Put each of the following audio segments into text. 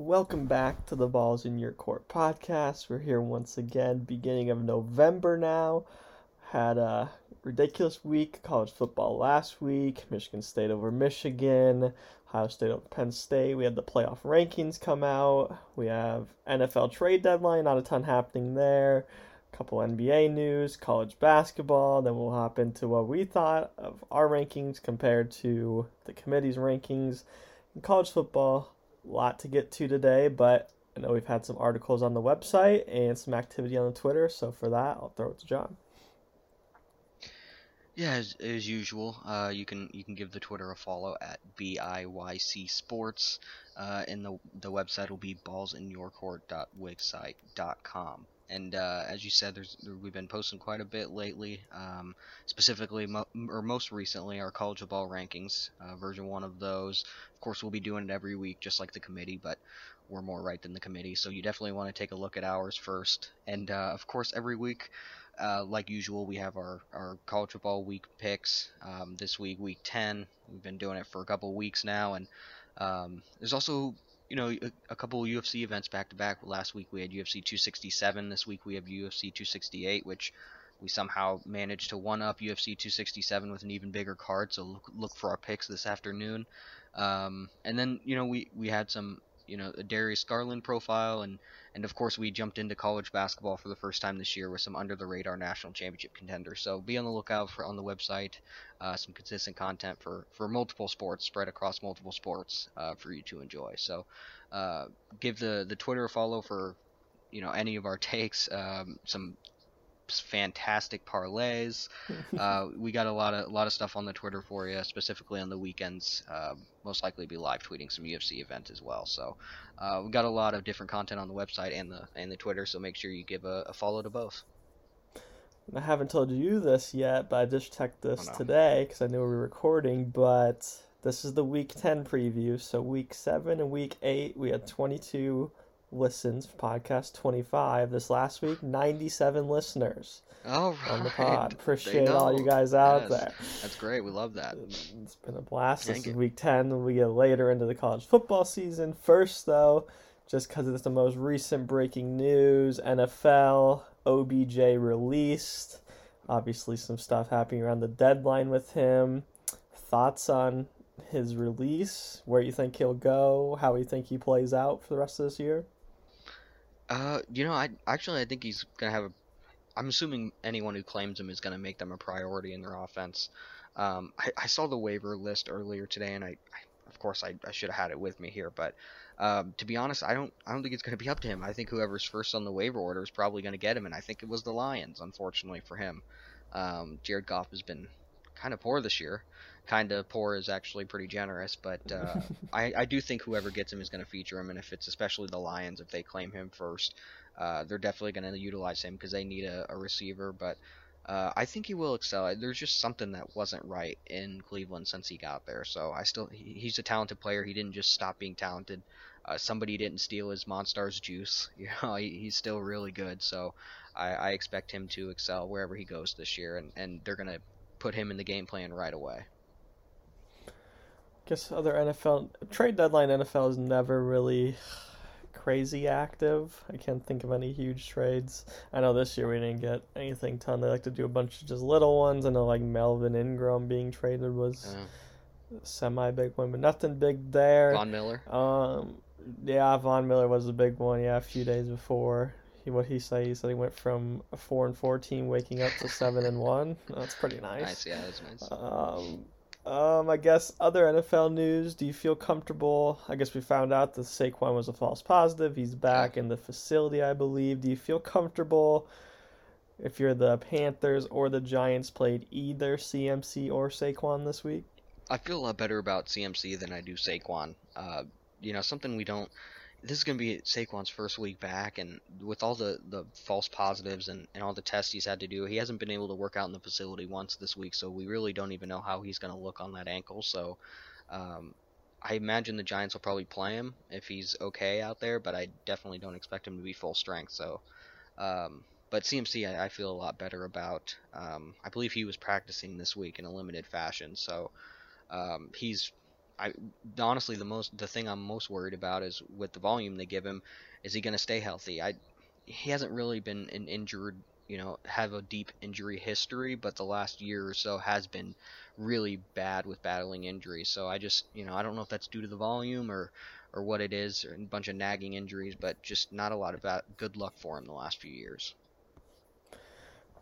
Welcome back to the Balls in Your Court podcast. We're here once again, beginning of November now. Had a ridiculous week, college football last week, Michigan State over Michigan, Ohio State over Penn State. We had the playoff rankings come out. We have NFL trade deadline, not a ton happening there. A couple NBA news, college basketball. Then we'll hop into what we thought of our rankings compared to the committee's rankings. In college football, lot to get to today, but I know we've had some articles on the website and some activity on the Twitter. So for that, I'll throw it to John. Yeah, as, as usual, uh, you can you can give the Twitter a follow at BIYC Sports, uh, and the the website will be ballsinyourcourt.wixsite.com. And uh, as you said, there's we've been posting quite a bit lately. Um, specifically, mo- or most recently, our college football rankings, uh, version one of those. Of course, we'll be doing it every week, just like the committee, but we're more right than the committee. So you definitely want to take a look at ours first. And uh, of course, every week uh, like usual, we have our, our college football week picks. Um, this week, week 10. We've been doing it for a couple weeks now, and um, there's also you know a, a couple UFC events back to back. Last week we had UFC 267. This week we have UFC 268, which we somehow managed to one up UFC 267 with an even bigger card. So look, look for our picks this afternoon. Um, and then you know we we had some you know a Darius Garland profile, and and of course we jumped into college basketball for the first time this year with some under the radar national championship contenders. So be on the lookout for on the website uh, some consistent content for for multiple sports spread across multiple sports uh, for you to enjoy. So uh, give the the Twitter a follow for you know any of our takes, um, some fantastic parlays. uh, we got a lot of a lot of stuff on the Twitter for you, specifically on the weekends. Uh, most likely be live tweeting some UFC event as well. So uh, we got a lot of different content on the website and the and the Twitter. So make sure you give a, a follow to both. I haven't told you this yet, but I just checked this Oh, no. today because I knew we were recording. But this is the week 10 preview. So, week 7 and week 8, we had 22 listens, podcast 25. This last week, 97 listeners All right. on the pod. Appreciate all you guys out Yes. there. That's great. We love that. Mm, it's been a blast. This is week 10. We get later into the college football season. First, though, just because it's the most recent breaking news, NFL, OBJ released. Obviously, some stuff happening around the deadline with him. Thoughts on his release? Where you think he'll go? How you think he plays out for the rest of this year? Uh, you know, I actually I think he's gonna have a. I'm assuming anyone who claims him is gonna make them a priority in their offense. Um, I, I saw the waiver list earlier today, and I, I of course I, I should have had it with me here, but um, to be honest, I don't I don't think it's gonna be up to him. I think whoever's first on the waiver order is probably gonna get him, and I think it was the Lions, unfortunately for him. Um, Jared Goff has been kind of poor this year. Kind of poor is actually pretty generous, but uh, I, I do think whoever gets him is going to feature him, and if it's especially the Lions, if they claim him first, uh, they're definitely going to utilize him because they need a, a receiver. But uh, I think he will excel. There's just something that wasn't right in Cleveland since he got there. So I still, he, he's a talented player. He didn't just stop being talented. Uh, somebody didn't steal his Monstars juice. You know, he, he's still really good. So I, I expect him to excel wherever he goes this year, and, and they're going to put him in the game plan right away. Guess other NFL trade deadline NFL is never really crazy active. I can't think of any huge trades. I know this year we didn't get anything ton. They like to do a bunch of just little ones. I know like Melvin Ingram being traded was Uh, semi big one, but nothing big there. Von Miller. Um, yeah, Von Miller was the big one. Yeah, a few days before. He what he say? He said he went from a four and four team waking up to seven and one. That's pretty nice. Nice, yeah, that's nice. Um, um, I guess other NFL news. Do you feel comfortable? I guess we found out that Saquon was a false positive. He's back in the facility, I believe. Do you feel comfortable if you're the Panthers or the Giants played either CMC or Saquon this week? I feel a lot better about CMC than I do Saquon. Uh, you know, something we don't. This is going to be Saquon's first week back, and with all the, the false positives and, and all the tests he's had to do, he hasn't been able to work out in the facility once this week, so we really don't even know how he's going to look on that ankle. So um, I imagine the Giants will probably play him if he's okay out there, but I definitely don't expect him to be full strength. So, um, but CMC, I, I feel a lot better about. Um, I believe he was practicing this week in a limited fashion, so um, he's I honestly the most the thing I'm most worried about is with the volume they give him, is he going to stay healthy? I he hasn't really been an injured, you know, have a deep injury history, but the last year or so has been really bad with battling injuries. So I just, you know, I don't know if that's due to the volume or or what it is, or a bunch of nagging injuries, but just not a lot of uh, good luck for him the last few years.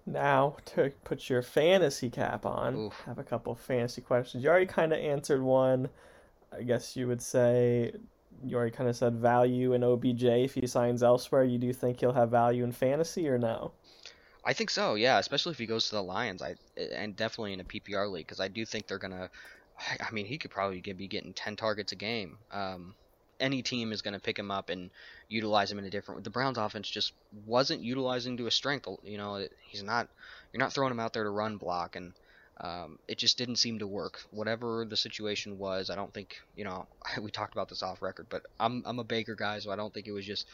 Now to put your fantasy cap on, Oof. have a couple fantasy questions. You already kind of answered one. I guess you would say you already kind of said value in OBJ if he signs elsewhere. You do think he'll have value in fantasy or no? I think so, yeah, especially if he goes to the Lions. I and definitely in a PPR league because I do think they're gonna. I mean, he could probably be getting ten targets a game. Um, any team is going to pick him up and utilize him in a different. The Browns' offense just wasn't utilizing to his strength. You know, he's not. You're not throwing him out there to run block, and um, it just didn't seem to work. Whatever the situation was, I don't think. You know, we talked about this off record, but I'm I'm a Baker guy, so I don't think it was just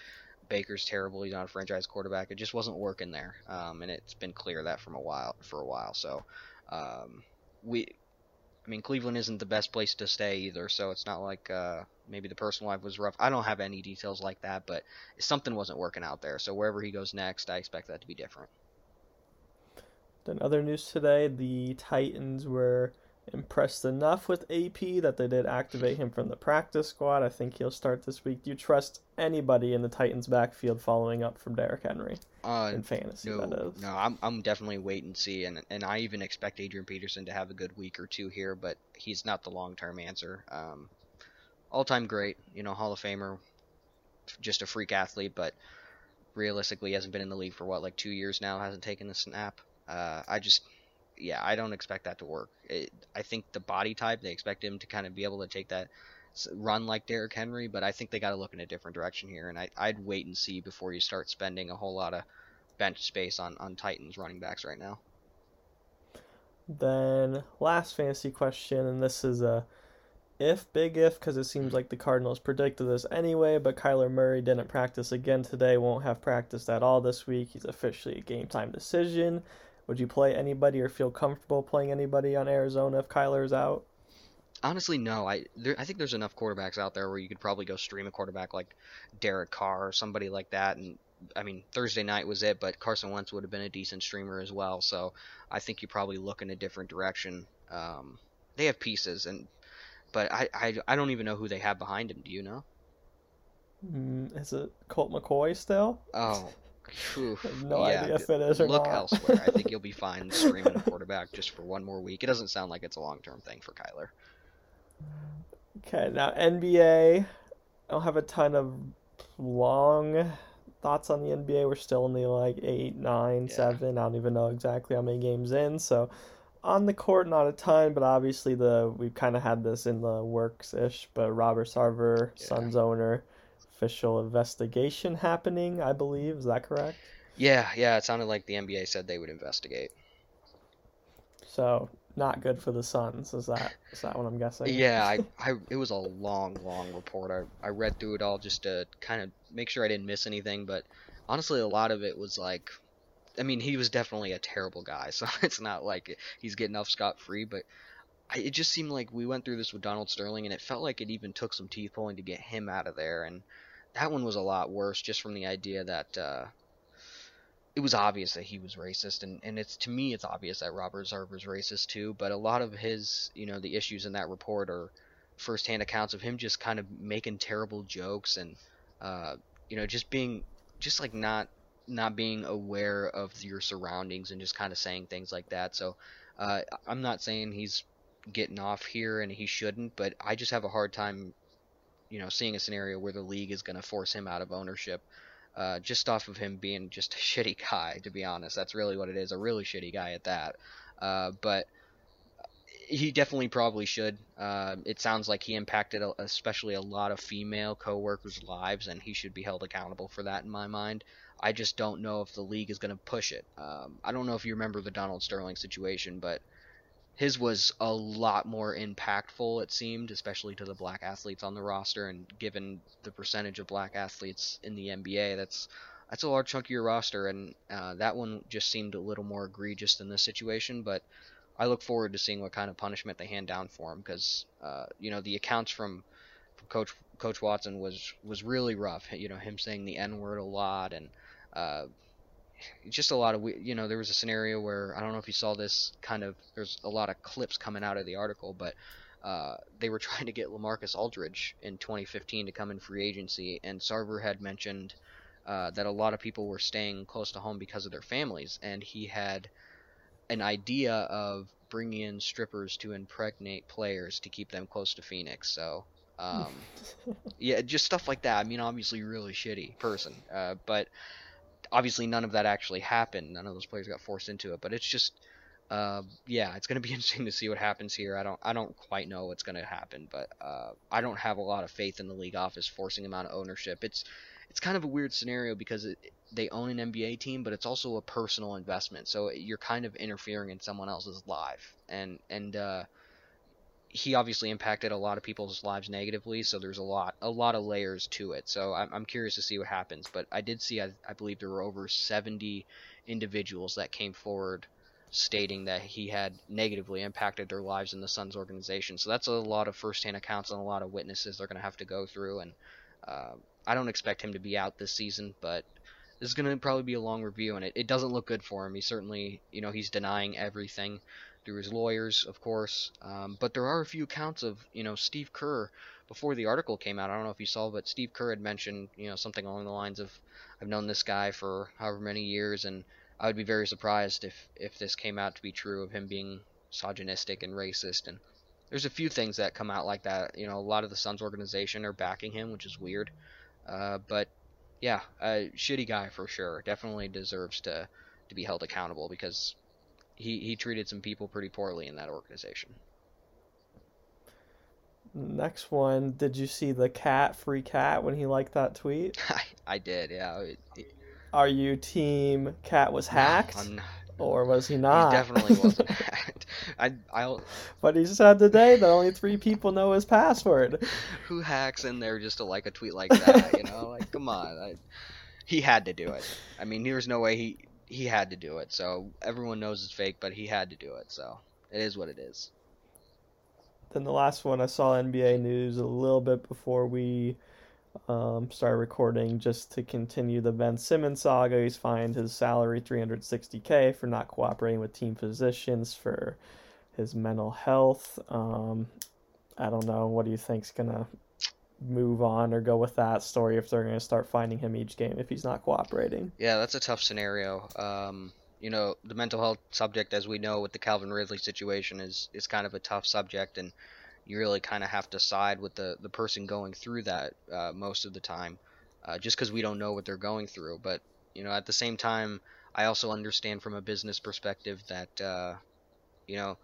Baker's terrible. He's not a franchise quarterback. It just wasn't working there, um, and it's been clear that from a while for a while. So um, we I mean, Cleveland isn't the best place to stay either, so it's not like uh, maybe the personal life was rough. I don't have any details like that, but something wasn't working out there. So wherever he goes next, I expect that to be different. Then other news today: the Titans were impressed enough with AP that they did activate him from the practice squad. I think he'll start this week. Do you trust anybody in the Titans backfield following up from Derrick Henry Uh, in fantasy? no, that is. no, I'm I'm definitely wait and see, and and I even expect Adrian Peterson to have a good week or two here, but he's not the long term answer. Um, all time great, you know, Hall of Famer, just a freak athlete, but realistically hasn't been in the league for what like two years now, hasn't taken a snap. Uh, I just yeah, I don't expect that to work. It, I think the body type they expect him to kind of be able to take that run like Derrick Henry, but I think they got to look in a different direction here, and I, I'd wait and see before you start spending a whole lot of bench space on on Titans running backs right now. Then last fantasy question, and this is a if big if because it seems like the Cardinals predicted this anyway. But Kyler Murray didn't practice again today. Won't have practiced at all this week. He's officially a game time decision. Would you play anybody or feel comfortable playing anybody on Arizona if Kyler's out? Honestly, no. I there, I think there's enough quarterbacks out there where you could probably go stream a quarterback like Derek Carr or somebody like that. And I mean, Thursday night was it, but Carson Wentz would have been a decent streamer as well. So I think you probably look in a different direction. Um, they have pieces, and but I, I I don't even know who they have behind him. Do you know? Mm, is it Colt McCoy still? Oh, no yeah, idea if it is or look not. elsewhere. I think you'll be fine streaming a quarterback just for one more week. It doesn't sound like it's a long term thing for Kyler. Okay, now NBA. I don't have a ton of long thoughts on the NBA. We're still only like eight, nine, Yeah. seven. I don't even know exactly how many games in. So on the court, not a ton, but obviously the we've kind of had this in the works ish. But Robert Sarver, Yeah. Suns owner, official investigation happening. I believe is that correct? Yeah, yeah. It sounded like the NBA said they would investigate. So not good for the Suns. Is that is that what I'm guessing? Yeah, I, I it was a long, long report. I I read through it all just to kind of make sure I didn't miss anything. But honestly, a lot of it was like, I mean, he was definitely a terrible guy. So it's not like he's getting off scot free. But I, it just seemed like we went through this with Donald Sterling, and it felt like it even took some teeth pulling to get him out of there. And that one was a lot worse, just from the idea that. Uh, it was obvious that he was racist, and, and it's to me it's obvious that Robert Sarver's racist too. But a lot of his, you know, the issues in that report are firsthand accounts of him just kind of making terrible jokes and, uh, you know, just being just like not not being aware of your surroundings and just kind of saying things like that. So uh, I'm not saying he's getting off here and he shouldn't, but I just have a hard time, you know, seeing a scenario where the league is going to force him out of ownership uh, just off of him being just a shitty guy, to be honest. That's really what it is, a really shitty guy at that. Uh, but he definitely probably should. Uh, it sounds like he impacted a, especially a lot of female coworkers' lives, and he should be held accountable for that in my mind. I just don't know if the league is going to push it. Um, I don't know if you remember the Donald Sterling situation, but his was a lot more impactful, it seemed, especially to the black athletes on the roster. And given the percentage of black athletes in the NBA, that's that's a large chunk of your roster. And uh, that one just seemed a little more egregious than this situation. But I look forward to seeing what kind of punishment they hand down for him because uh, you know the accounts from, from Coach Coach Watson was was really rough. You know him saying the N word a lot and uh, just a lot of you know there was a scenario where I don't know if you saw this kind of there's a lot of clips coming out of the article, but uh, they were trying to get LaMarcus Aldridge in 2015 to come in free agency, and Sarver had mentioned uh, that a lot of people were staying close to home because of their families, and he had an idea of bringing in strippers to impregnate players to keep them close to Phoenix. So, um, yeah, just stuff like that. I mean, obviously, really shitty person, uh, but obviously, none of that actually happened. None of those players got forced into it. But it's just, uh, yeah, it's going to be interesting to see what happens here. I don't, I don't quite know what's going to happen, but uh, I don't have a lot of faith in the league office forcing him out of ownership. It's it's kind of a weird scenario because it, they own an NBA team, but it's also a personal investment. So you're kind of interfering in someone else's life, and and uh, he obviously impacted a lot of people's lives negatively. So there's a lot a lot of layers to it. So I'm, I'm curious to see what happens. But I did see, I, I believe there were over 70 individuals that came forward stating that he had negatively impacted their lives in the Suns organization. So that's a lot of firsthand accounts and a lot of witnesses they're going to have to go through. And uh, I don't expect him to be out this season, but this is going to probably be a long review, and it, it doesn't look good for him. He certainly, you know, he's denying everything through his lawyers, of course. Um, but there are a few accounts of, you know, Steve Kerr before the article came out. I don't know if you saw, but Steve Kerr had mentioned, you know, something along the lines of, "I've known this guy for however many years, and I would be very surprised if if this came out to be true of him being misogynistic and racist." And there's a few things that come out like that. You know, a lot of the Suns organization are backing him, which is weird. Uh, but yeah, a shitty guy for sure. Definitely deserves to to be held accountable because he he treated some people pretty poorly in that organization. Next one, did you see the cat free cat when he liked that tweet? I, I did, yeah. It, it, Are you team cat was hacked? No, or was he not? He definitely wasn't hacked. I, I'll. But he said today that only three people know his password. Who hacks in there just to like a tweet like that? You know, like come on. I, he had to do it. I mean, there was no way he he had to do it. So everyone knows it's fake, but he had to do it. So it is what it is. Then the last one I saw NBA news a little bit before we um, started recording just to continue the Ben Simmons saga. He's fined his salary 360k for not cooperating with team physicians for his mental health. Um, I don't know. What do you think's gonna move on or go with that story if they're gonna start finding him each game if he's not cooperating? Yeah, that's a tough scenario. Um, you know, the mental health subject, as we know with the Calvin Ridley situation, is is kind of a tough subject and you really kind of have to side with the the person going through that uh, most of the time, uh, just because we don't know what they're going through. But you know, at the same time, I also understand from a business perspective that uh, you know,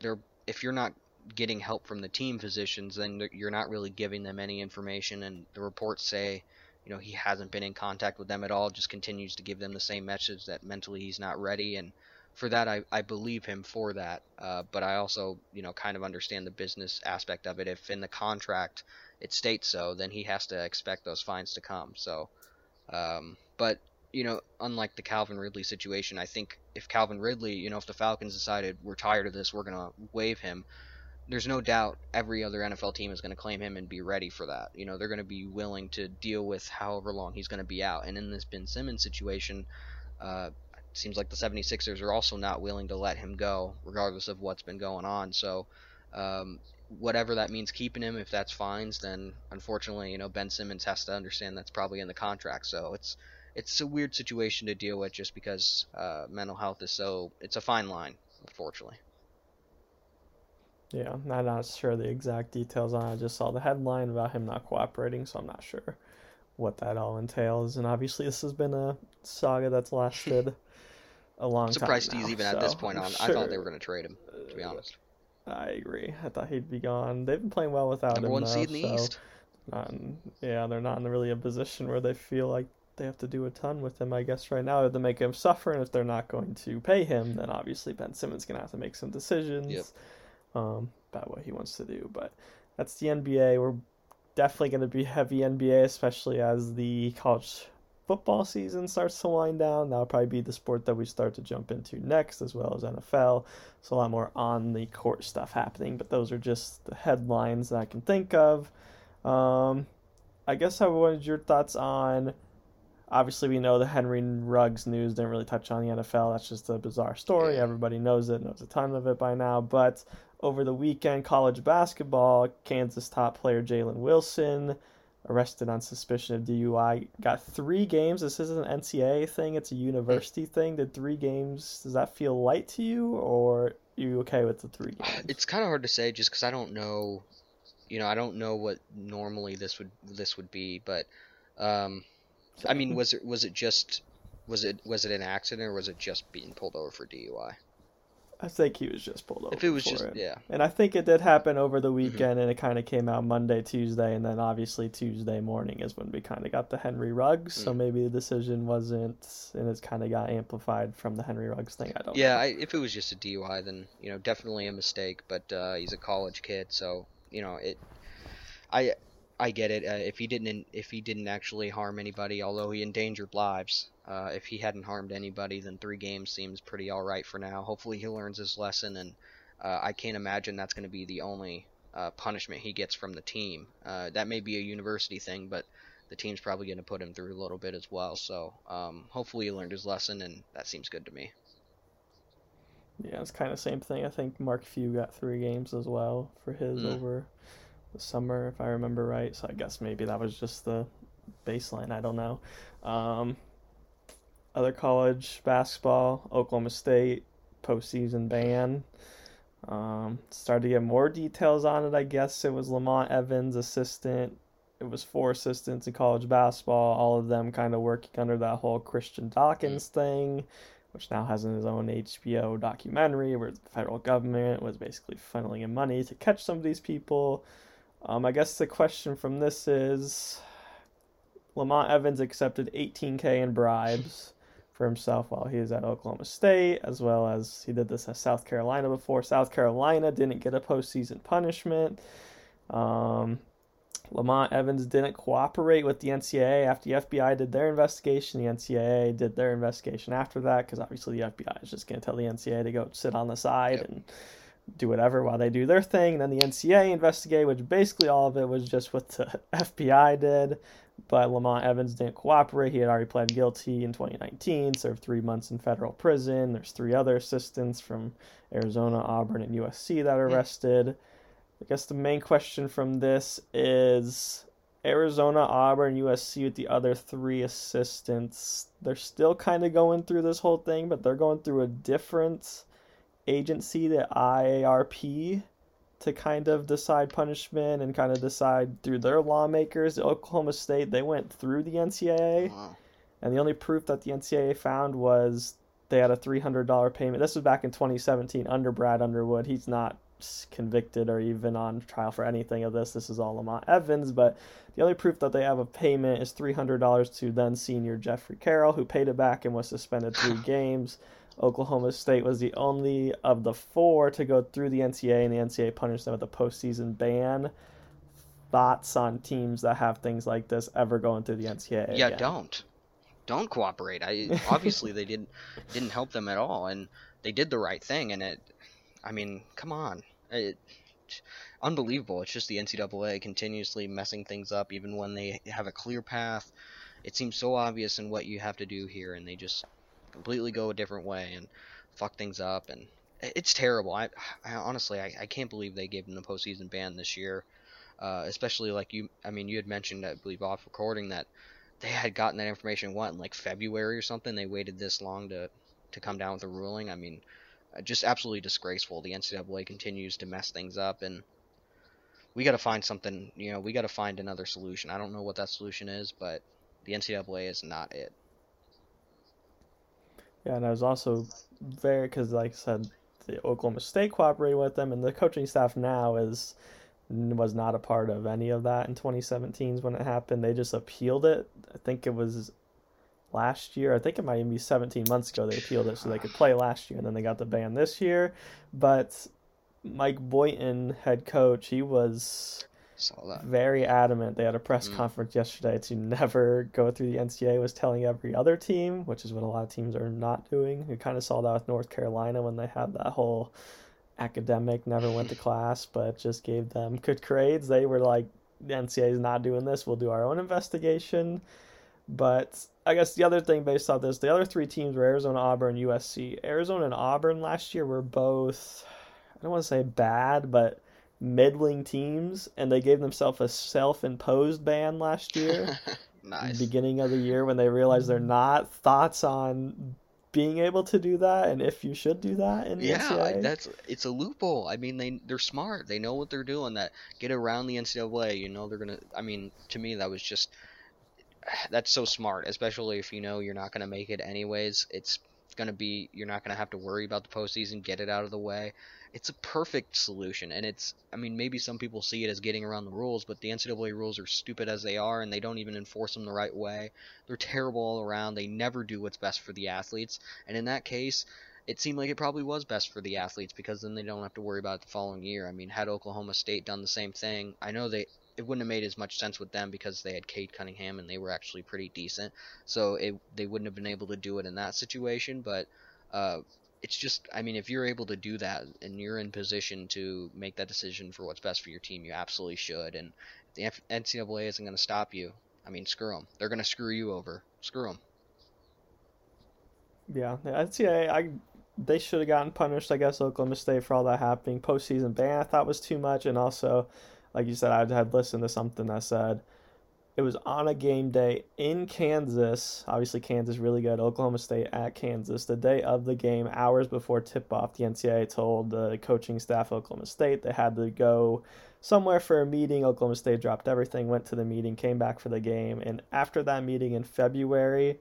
they're if you're not getting help from the team physicians, then you're not really giving them any information. And the reports say, you know, he hasn't been in contact with them at all. Just continues to give them the same message that mentally he's not ready and for that, I, I believe him for that. Uh, but I also, you know, kind of understand the business aspect of it. If in the contract it states so, then he has to expect those fines to come. So, um, but you know, unlike the Calvin Ridley situation, I think if Calvin Ridley, you know, if the Falcons decided we're tired of this, we're gonna waive him. There's no doubt every other NFL team is going to claim him and be ready for that. You know, they're going to be willing to deal with however long he's going to be out. And in this Ben Simmons situation, uh, seems like the 76ers are also not willing to let him go, regardless of what's been going on. So, um, whatever that means keeping him, if that's fines, then unfortunately, you know, Ben Simmons has to understand that's probably in the contract. So it's it's a weird situation to deal with just because uh, mental health is so it's a fine line, unfortunately. Yeah, I'm not sure the exact details on it. I just saw the headline about him not cooperating, so I'm not sure what that all entails. And obviously, this has been a saga that's lasted a long I'm surprised he's even so at this point on. Sure. I thought they were going to trade him. To be honest. Uh, I agree. I thought he'd be gone. They've been playing well without Number him. one though, seed in the so East. Not in, yeah, they're not in really a position where they feel like they have to do a ton with him. I guess right now to make him suffer, and if they're not going to pay him, then obviously Ben Simmons gonna have to make some decisions yep. Um, about what he wants to do. But that's the NBA. We're definitely going to be heavy NBA, especially as the college football season starts to wind down, that'll probably be the sport that we start to jump into next, as well as NFL. So a lot more on the court stuff happening, but those are just the headlines that I can think of. Um, I guess I wanted your thoughts on. Obviously, we know the Henry Ruggs news didn't really touch on the NFL. That's just a bizarre story. Everybody knows it, knows a ton of it by now. But over the weekend, college basketball, Kansas top player Jalen Wilson arrested on suspicion of DUI. Got three games. This isn't an NCAA thing; it's a university thing. Did three games? Does that feel light to you, or you okay with the three games? It's kind of hard to say, just because I don't know. You know, I don't know what normally this would this would be, but um, I mean, was it was it just was it was it an accident or was it just being pulled over for DUI? I think he was just pulled over. If it was just it. yeah, And I think it did happen over the Mm-hmm. weekend, and it kind of came out Monday, Tuesday, and then obviously Tuesday morning is when we kind of got the Henry Ruggs. So Mm. maybe the decision wasn't, and it's kind of got amplified from the Henry Ruggs thing. I don't yeah. I, if it was just a DUI, then you know definitely a mistake. But uh, he's a college kid, so you know it. I I get it. Uh, if he didn't if he didn't actually harm anybody, although he endangered lives, uh, if he hadn't harmed anybody, then three games seems pretty all right for now. Hopefully he learns his lesson, and uh, I can't imagine that's going to be the only uh, punishment he gets from the team. Uh, that may be a university thing, but the team's probably going to put him through a little bit as well. So um, hopefully he learned his lesson, and that seems good to me. Yeah, it's kind of same thing. I think Mark Few got three games as well for his Mm. over the summer, if I remember right. So I guess maybe that was just the baseline. I don't know. Um, other college basketball, Oklahoma State postseason ban. Um, started to get more details on it. I guess it was Lamont Evans, assistant. It was four assistants in college basketball, all of them kind of working under that whole Christian Dawkins thing which now has his own HBO documentary where the federal government was basically funneling in money to catch some of these people. Um, I guess the question from this is Lamont Evans accepted 18K in bribes for himself while he was at Oklahoma State, as well as he did this at South Carolina before. South Carolina didn't get a postseason punishment. Um, Lamont Evans didn't cooperate with the NCAA after the FBI did their investigation. The NCAA did their investigation after that because obviously the FBI is just going to tell the NCAA to go sit on the side Yep. and do whatever while they do their thing. And then the NCAA investigate, which basically all of it was just what the FBI did. But Lamont Evans didn't cooperate. He had already pled guilty in 2019, served three months in federal prison. There's three other assistants from Arizona, Auburn, and USC that are arrested. I guess the main question from this is Arizona, Auburn, USC with the other three assistants. They're still kind of going through this whole thing, but they're going through a different agency, the IARP, to kind of decide punishment and kind of decide through their lawmakers. Oklahoma State, they went through the NCAA. Wow. And the only proof that the NCAA found was they had a $300 payment. This was back in 2017 under Brad Underwood. He's not convicted or even on trial for anything of this. This is all Lamont Evans. But the only proof that they have a payment is $300 to then senior Jeffrey Carroll, who paid it back and was suspended three games. Oklahoma State was the only of the four to go through the NCAA, and the NCAA punished them with a postseason ban. Thoughts on teams that have things like this ever going through the NCAA? Yeah, again? don't. Don't cooperate. I obviously they didn't didn't help them at all, and they did the right thing. And it, I mean, come on, it, unbelievable. It's just the NCAA continuously messing things up, even when they have a clear path. It seems so obvious in what you have to do here, and they just completely go a different way and fuck things up. And it's terrible. I, I honestly, I, I can't believe they gave them the postseason ban this year. Uh, especially like you, I mean, you had mentioned, I believe, off recording that they had gotten that information what in like February or something. They waited this long to to come down with a ruling. I mean, uh, just absolutely disgraceful. The NCAA continues to mess things up, and we got to find something. You know, we got to find another solution. I don't know what that solution is, but the NCAA is not it. Yeah, and I was also very because, like I said, the Oklahoma State cooperated with them, and the coaching staff now is was not a part of any of that in 2017 when it happened. They just appealed it. I think it was last year. I think it might even be 17 months ago. They appealed it so they could play last year, and then they got the ban this year. But Mike Boynton, head coach, he was Saw that. very adamant. They had a press Mm. conference yesterday to never go through the NCAA. Was telling every other team, which is what a lot of teams are not doing. We kind of saw that with North Carolina when they had that whole academic never went to class, but just gave them good grades. They were like, the NCAA is not doing this. We'll do our own investigation. But I guess the other thing based off this, the other three teams were Arizona, Auburn, USC. Arizona and Auburn last year were both, I don't want to say bad, but middling teams, and they gave themselves a self-imposed ban last year, nice. beginning of the year when they realized they're mm. not. Thoughts on being able to do that, and if you should do that in the Yeah, NCAA? that's it's a loophole. I mean, they they're smart. They know what they're doing. That get around the NCAA. You know, they're gonna. I mean, to me, that was just that's so smart. Especially if you know you're not gonna make it anyways. It's gonna be you're not gonna have to worry about the postseason. Get it out of the way. It's a perfect solution, and it's. I mean, maybe some people see it as getting around the rules, but the NCAA rules are stupid as they are, and they don't even enforce them the right way. They're terrible all around. They never do what's best for the athletes, and in that case, it seemed like it probably was best for the athletes because then they don't have to worry about it the following year. I mean, had Oklahoma State done the same thing, I know they it wouldn't have made as much sense with them because they had Cade Cunningham and they were actually pretty decent. So it they wouldn't have been able to do it in that situation, but uh it's just I mean if you're able to do that and you're in position to make that decision for what's best for your team, you absolutely should and the NCAA isn't going to stop you. I mean, screw them. They're going to screw you over. Screw them. Yeah, the NCAA, I they should have gotten punished. I guess Oklahoma State for all that happening. Postseason ban I thought was too much, and also, like you said, I had listened to something that said it was on a game day in Kansas. Obviously, Kansas really good. Oklahoma State at Kansas. The day of the game, hours before tip off, the NCAA told the coaching staff of Oklahoma State they had to go somewhere for a meeting. Oklahoma State dropped everything, went to the meeting, came back for the game, and after that meeting in February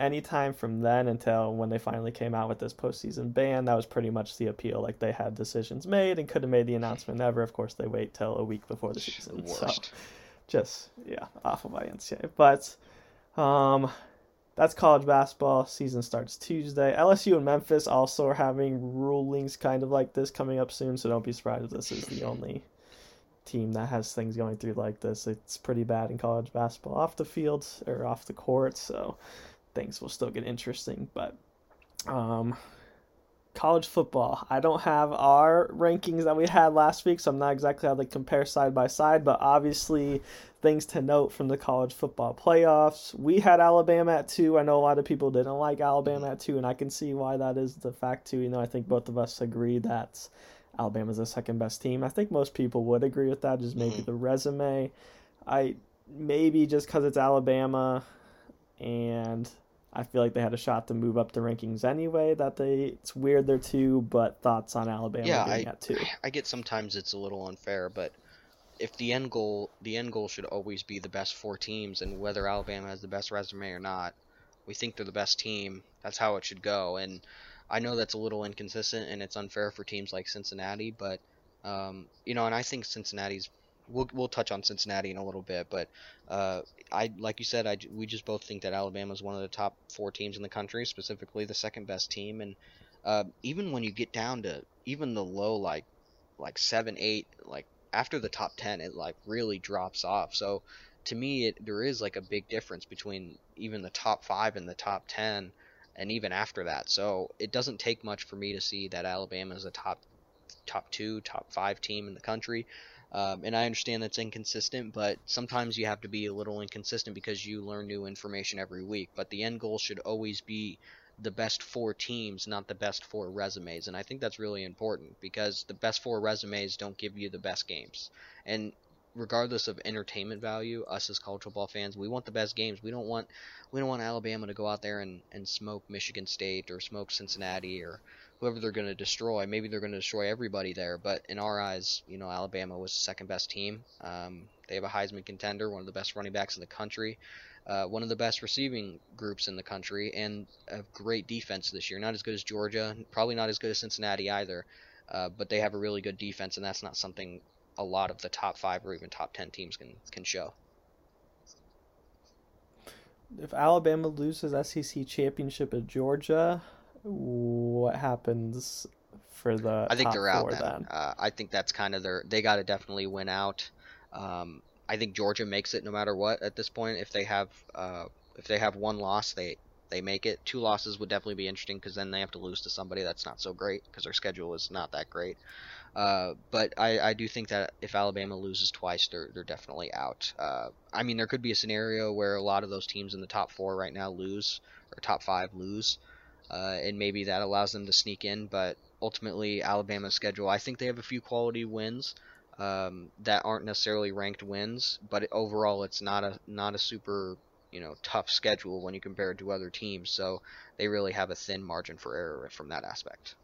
anytime from then until when they finally came out with this postseason ban, that was pretty much the appeal. Like they had decisions made and could have made the announcement ever. Of course, they wait till a week before the season. So Worst. Just yeah, awful by NCAA. But um, that's college basketball. Season starts Tuesday. LSU and Memphis also are having rulings kind of like this coming up soon. So don't be surprised if this is the only team that has things going through like this. It's pretty bad in college basketball off the field or off the court. So things will still get interesting. But um, college football, I don't have our rankings that we had last week, so I'm not exactly how they compare side by side. But obviously, things to note from the college football playoffs. We had Alabama at two. I know a lot of people didn't like Alabama at two, and I can see why that is the fact too. You know, I think both of us agree that Alabama's the second best team. I think most people would agree with that. Just maybe Mhm. the resume. I maybe just because it's Alabama, and I feel like they had a shot to move up the rankings anyway. That they it's weird they're two, but thoughts on Alabama Yeah, being I- at two. I get sometimes it's a little unfair, but if the end goal the end goal should always be the best four teams and whether Alabama has the best resume or not, we think they're the best team. That's how it should go. And I know that's a little inconsistent and it's unfair for teams like Cincinnati, but um, you know, and I think Cincinnati's we'll we'll touch on Cincinnati in a little bit, but uh, I like you said, I we just both think that Alabama is one of the top four teams in the country, specifically the second best team, and uh, even when you get down to even the low like like seven, eight, like after the top ten, it like really drops off. So to me, it there is like a big difference between even the top five and the top ten, and even after that. So it doesn't take much for me to see that Alabama is a top top two, top five team in the country. Um, and I understand that's inconsistent, but sometimes you have to be a little inconsistent because you learn new information every week. But the end goal should always be the best four teams, not the best four resumes. And I think that's really important because the best four resumes don't give you the best games. And regardless of entertainment value, us as college football fans, we want the best games. We don't want we don't want Alabama to go out there and, and smoke Michigan State or smoke Cincinnati or whoever they're going to destroy. Maybe they're going to destroy everybody there, but in our eyes, you know, Alabama was the second best team. Um, they have a Heisman contender, one of the best running backs in the country, uh, one of the best receiving groups in the country, and a great defense this year. Not as good as Georgia, probably not as good as Cincinnati either, uh, but they have a really good defense, and that's not something a lot of the top five or even top ten teams can can show. If Alabama loses SEC championship at Georgia, what happens for the I think they're out then. then? Uh, I think that's kind of their. They got to definitely win out. Um, I think Georgia makes it no matter what at this point. If they have uh, if they have one loss, they they make it. Two losses would definitely be interesting because then they have to lose to somebody that's not so great because their schedule is not that great. Uh, but I, I do think that if Alabama loses twice, they're they're definitely out. Uh, I mean, there could be a scenario where a lot of those teams in the top four right now lose or top five lose, uh, and maybe that allows them to sneak in. But ultimately, Alabama's schedule, I think they have a few quality wins um, that aren't necessarily ranked wins, but overall, it's not a not a super you know tough schedule when you compare it to other teams. So they really have a thin margin for error from that aspect.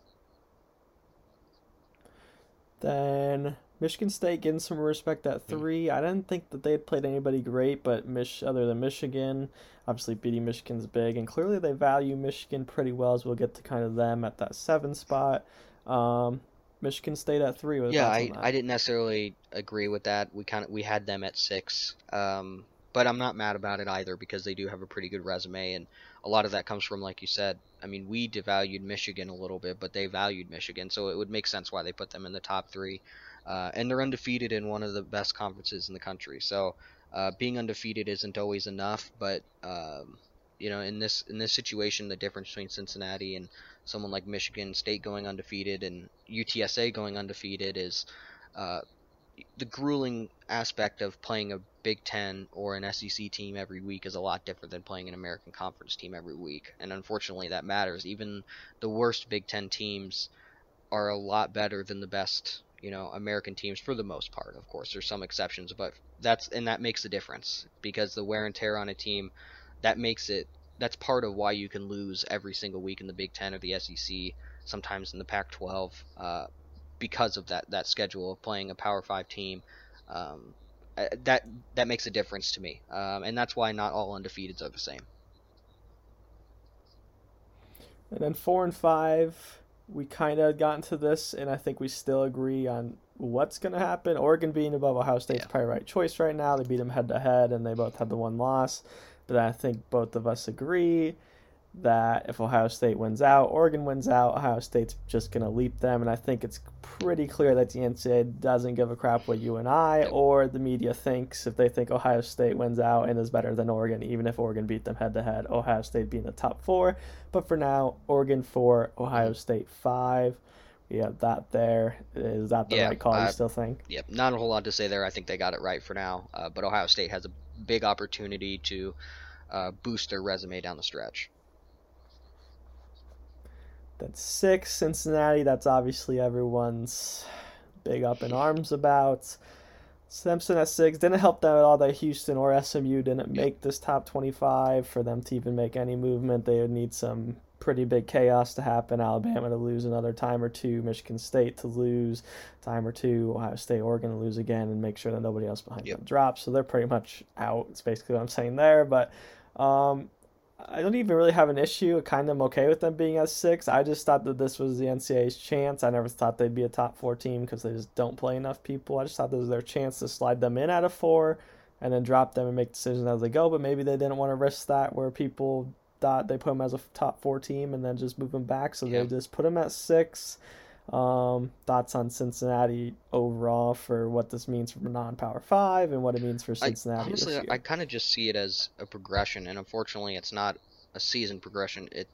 Then Michigan State getting some respect at hmm. three. I didn't think that they had played anybody great, but Mich- other than Michigan, obviously beating Michigan's big, and clearly they value Michigan pretty well. As we'll get to kind of them at that seven spot. Um, Michigan State at three. yeah, I, I didn't necessarily agree with that. We kind of we had them at six, um, but I'm not mad about it either because they do have a pretty good resume, and a lot of that comes from, like you said, I mean, we devalued Michigan a little bit, but they valued Michigan, so it would make sense why they put them in the top three. Uh, and they're undefeated in one of the best conferences in the country. So uh, being undefeated isn't always enough, but um, you know, in this in this situation, the difference between Cincinnati and someone like Michigan State going undefeated and UTSA going undefeated is uh, the grueling aspect of playing a Big Ten or an SEC team every week is a lot different than playing an American Conference team every week. And unfortunately, that matters. Even the worst Big Ten teams are a lot better than the best, you know, American teams for the most part. Of course, there's some exceptions, but that's and that makes a difference because the wear and tear on a team that makes it that's part of why you can lose every single week in the Big Ten or the SEC, sometimes in the Pac-12, uh, because of that that schedule of playing a Power Five team. Um, uh, that that makes a difference to me, um, and that's why not all undefeateds are the same. And then four and five, we kind of got into this, and I think we still agree on what's going to happen. Oregon being above Ohio State's yeah. probably right choice right now. They beat them head to head, and they both had the one loss. But I think both of us agree that if Ohio State wins out, Oregon wins out, Ohio State's just going to leap them. And I think it's pretty clear that the NCAA doesn't give a crap what you and I or the media thinks. If they think Ohio State wins out and is better than Oregon, even if Oregon beat them head to head, Ohio State being the top four. But for now, Oregon four, Ohio State five. We have that there. Is that the yeah, right call? Uh, you still think? Yep. Not a whole lot to say there. I think they got it right for now. Uh, but Ohio State has a big opportunity to uh, boost their resume down the stretch. That's six. Cincinnati, that's obviously everyone's big up in arms about. Simpson at six. Didn't help them at all that Houston or SMU didn't make this top 25 for them to even make any movement. They would need some pretty big chaos to happen. Alabama to lose another time or two, Michigan State to lose time or two, Ohio State, Oregon to lose again, and make sure that nobody else behind yep. them drops. So they're pretty much out. It's basically what I'm saying there. But um, I don't even really have an issue. Kind of am okay with them being at six. I just thought that this was the NCAA's chance. I never thought they'd be a top four team because they just don't play enough people. I just thought this was their chance to slide them in at a four and then drop them and make decisions as they go. But maybe they didn't want to risk that where people thought they put them as a top four team and then just move them back. So yeah. they just put them at six. Um, thoughts on Cincinnati overall for what this means for non-power five and what it means for Cincinnati. I, honestly, I kind of just see it as a progression, and unfortunately, it's not a season progression. It,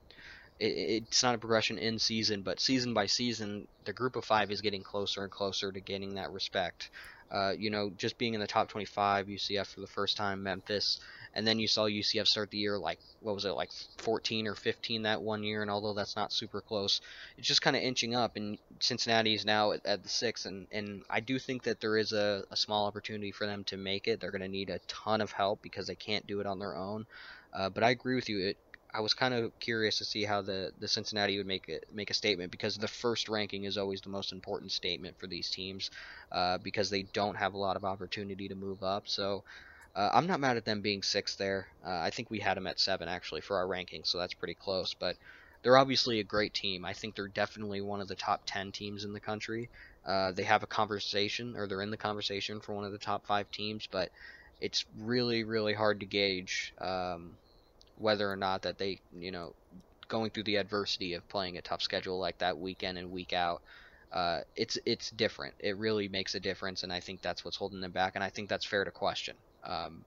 it it's not a progression in season, but season by season, the group of five is getting closer and closer to gaining that respect. Uh, you know, just being in the top 25, UCF for the first time, Memphis, and then you saw UCF start the year like what was it like 14 or 15 that one year, and although that's not super close, it's just kind of inching up. And Cincinnati is now at, at, the six, and and I do think that there is a, a small opportunity for them to make it. They're going to need a ton of help because they can't do it on their own. Uh, but I agree with you. It I was kind of curious to see how the, the Cincinnati would make it make a statement because the first ranking is always the most important statement for these teams uh, because they don't have a lot of opportunity to move up. So uh, I'm not mad at them being six there. Uh, I think we had them at seven actually for our ranking, so that's pretty close. But they're obviously a great team. I think they're definitely one of the top ten teams in the country. Uh, they have a conversation, or they're in the conversation for one of the top five teams, but it's really, really hard to gauge um, whether or not that they, you know, going through the adversity of playing a tough schedule like that week in and week out. uh, it's it's different. It really makes a difference, and I think that's what's holding them back. And I think that's fair to question. Um,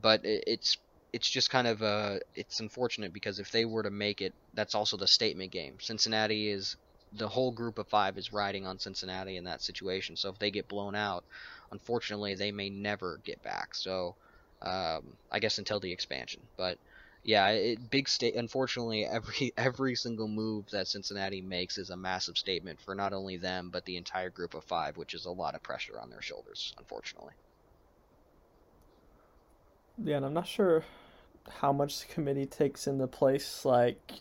but it, it's it's just kind of uh, it's unfortunate because if they were to make it, that's also the statement game. Cincinnati is the whole group of five is riding on Cincinnati in that situation. So if they get blown out, unfortunately, they may never get back. So um, I guess until the expansion, but yeah, it, big state. Unfortunately, every every single move that Cincinnati makes is a massive statement for not only them but the entire group of five, which is a lot of pressure on their shoulders. Unfortunately. Yeah, and I'm not sure how much the committee takes into place. Like,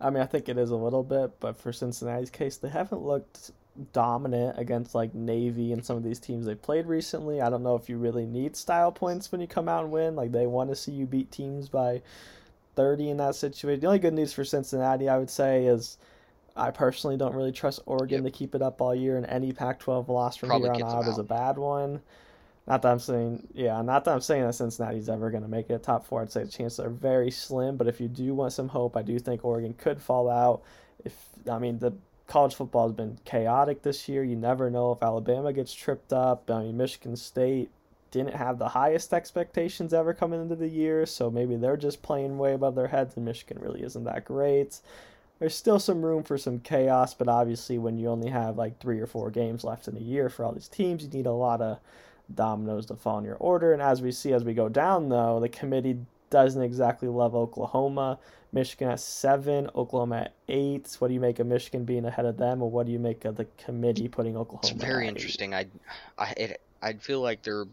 I mean, I think it is a little bit, but for Cincinnati's case, they haven't looked dominant against like Navy and some of these teams they played recently. I don't know if you really need style points when you come out and win. Like they want to see you beat teams by 30 in that situation. The only good news for Cincinnati, I would say, is I personally don't really trust Oregon yep. to keep it up all year, and any Pac-12 loss from Probably here on out, out is a bad one. Not that I'm saying, yeah, not that I'm saying that Cincinnati's ever going to make it a top four. I'd say the chances are very slim. But if you do want some hope, I do think Oregon could fall out. If I mean the college football has been chaotic this year. You never know if Alabama gets tripped up. I mean, Michigan State didn't have the highest expectations ever coming into the year, so maybe they're just playing way above their heads, and Michigan really isn't that great. There's still some room for some chaos, but obviously, when you only have like three or four games left in a year for all these teams, you need a lot of dominoes to fall in your order. And as we see as we go down, though, the committee doesn't exactly love Oklahoma. Michigan at seven, Oklahoma at eight. What do you make of Michigan being ahead of them, or what do you make of the committee putting Oklahoma? It's very interesting. I, I, it, I'd feel like they're,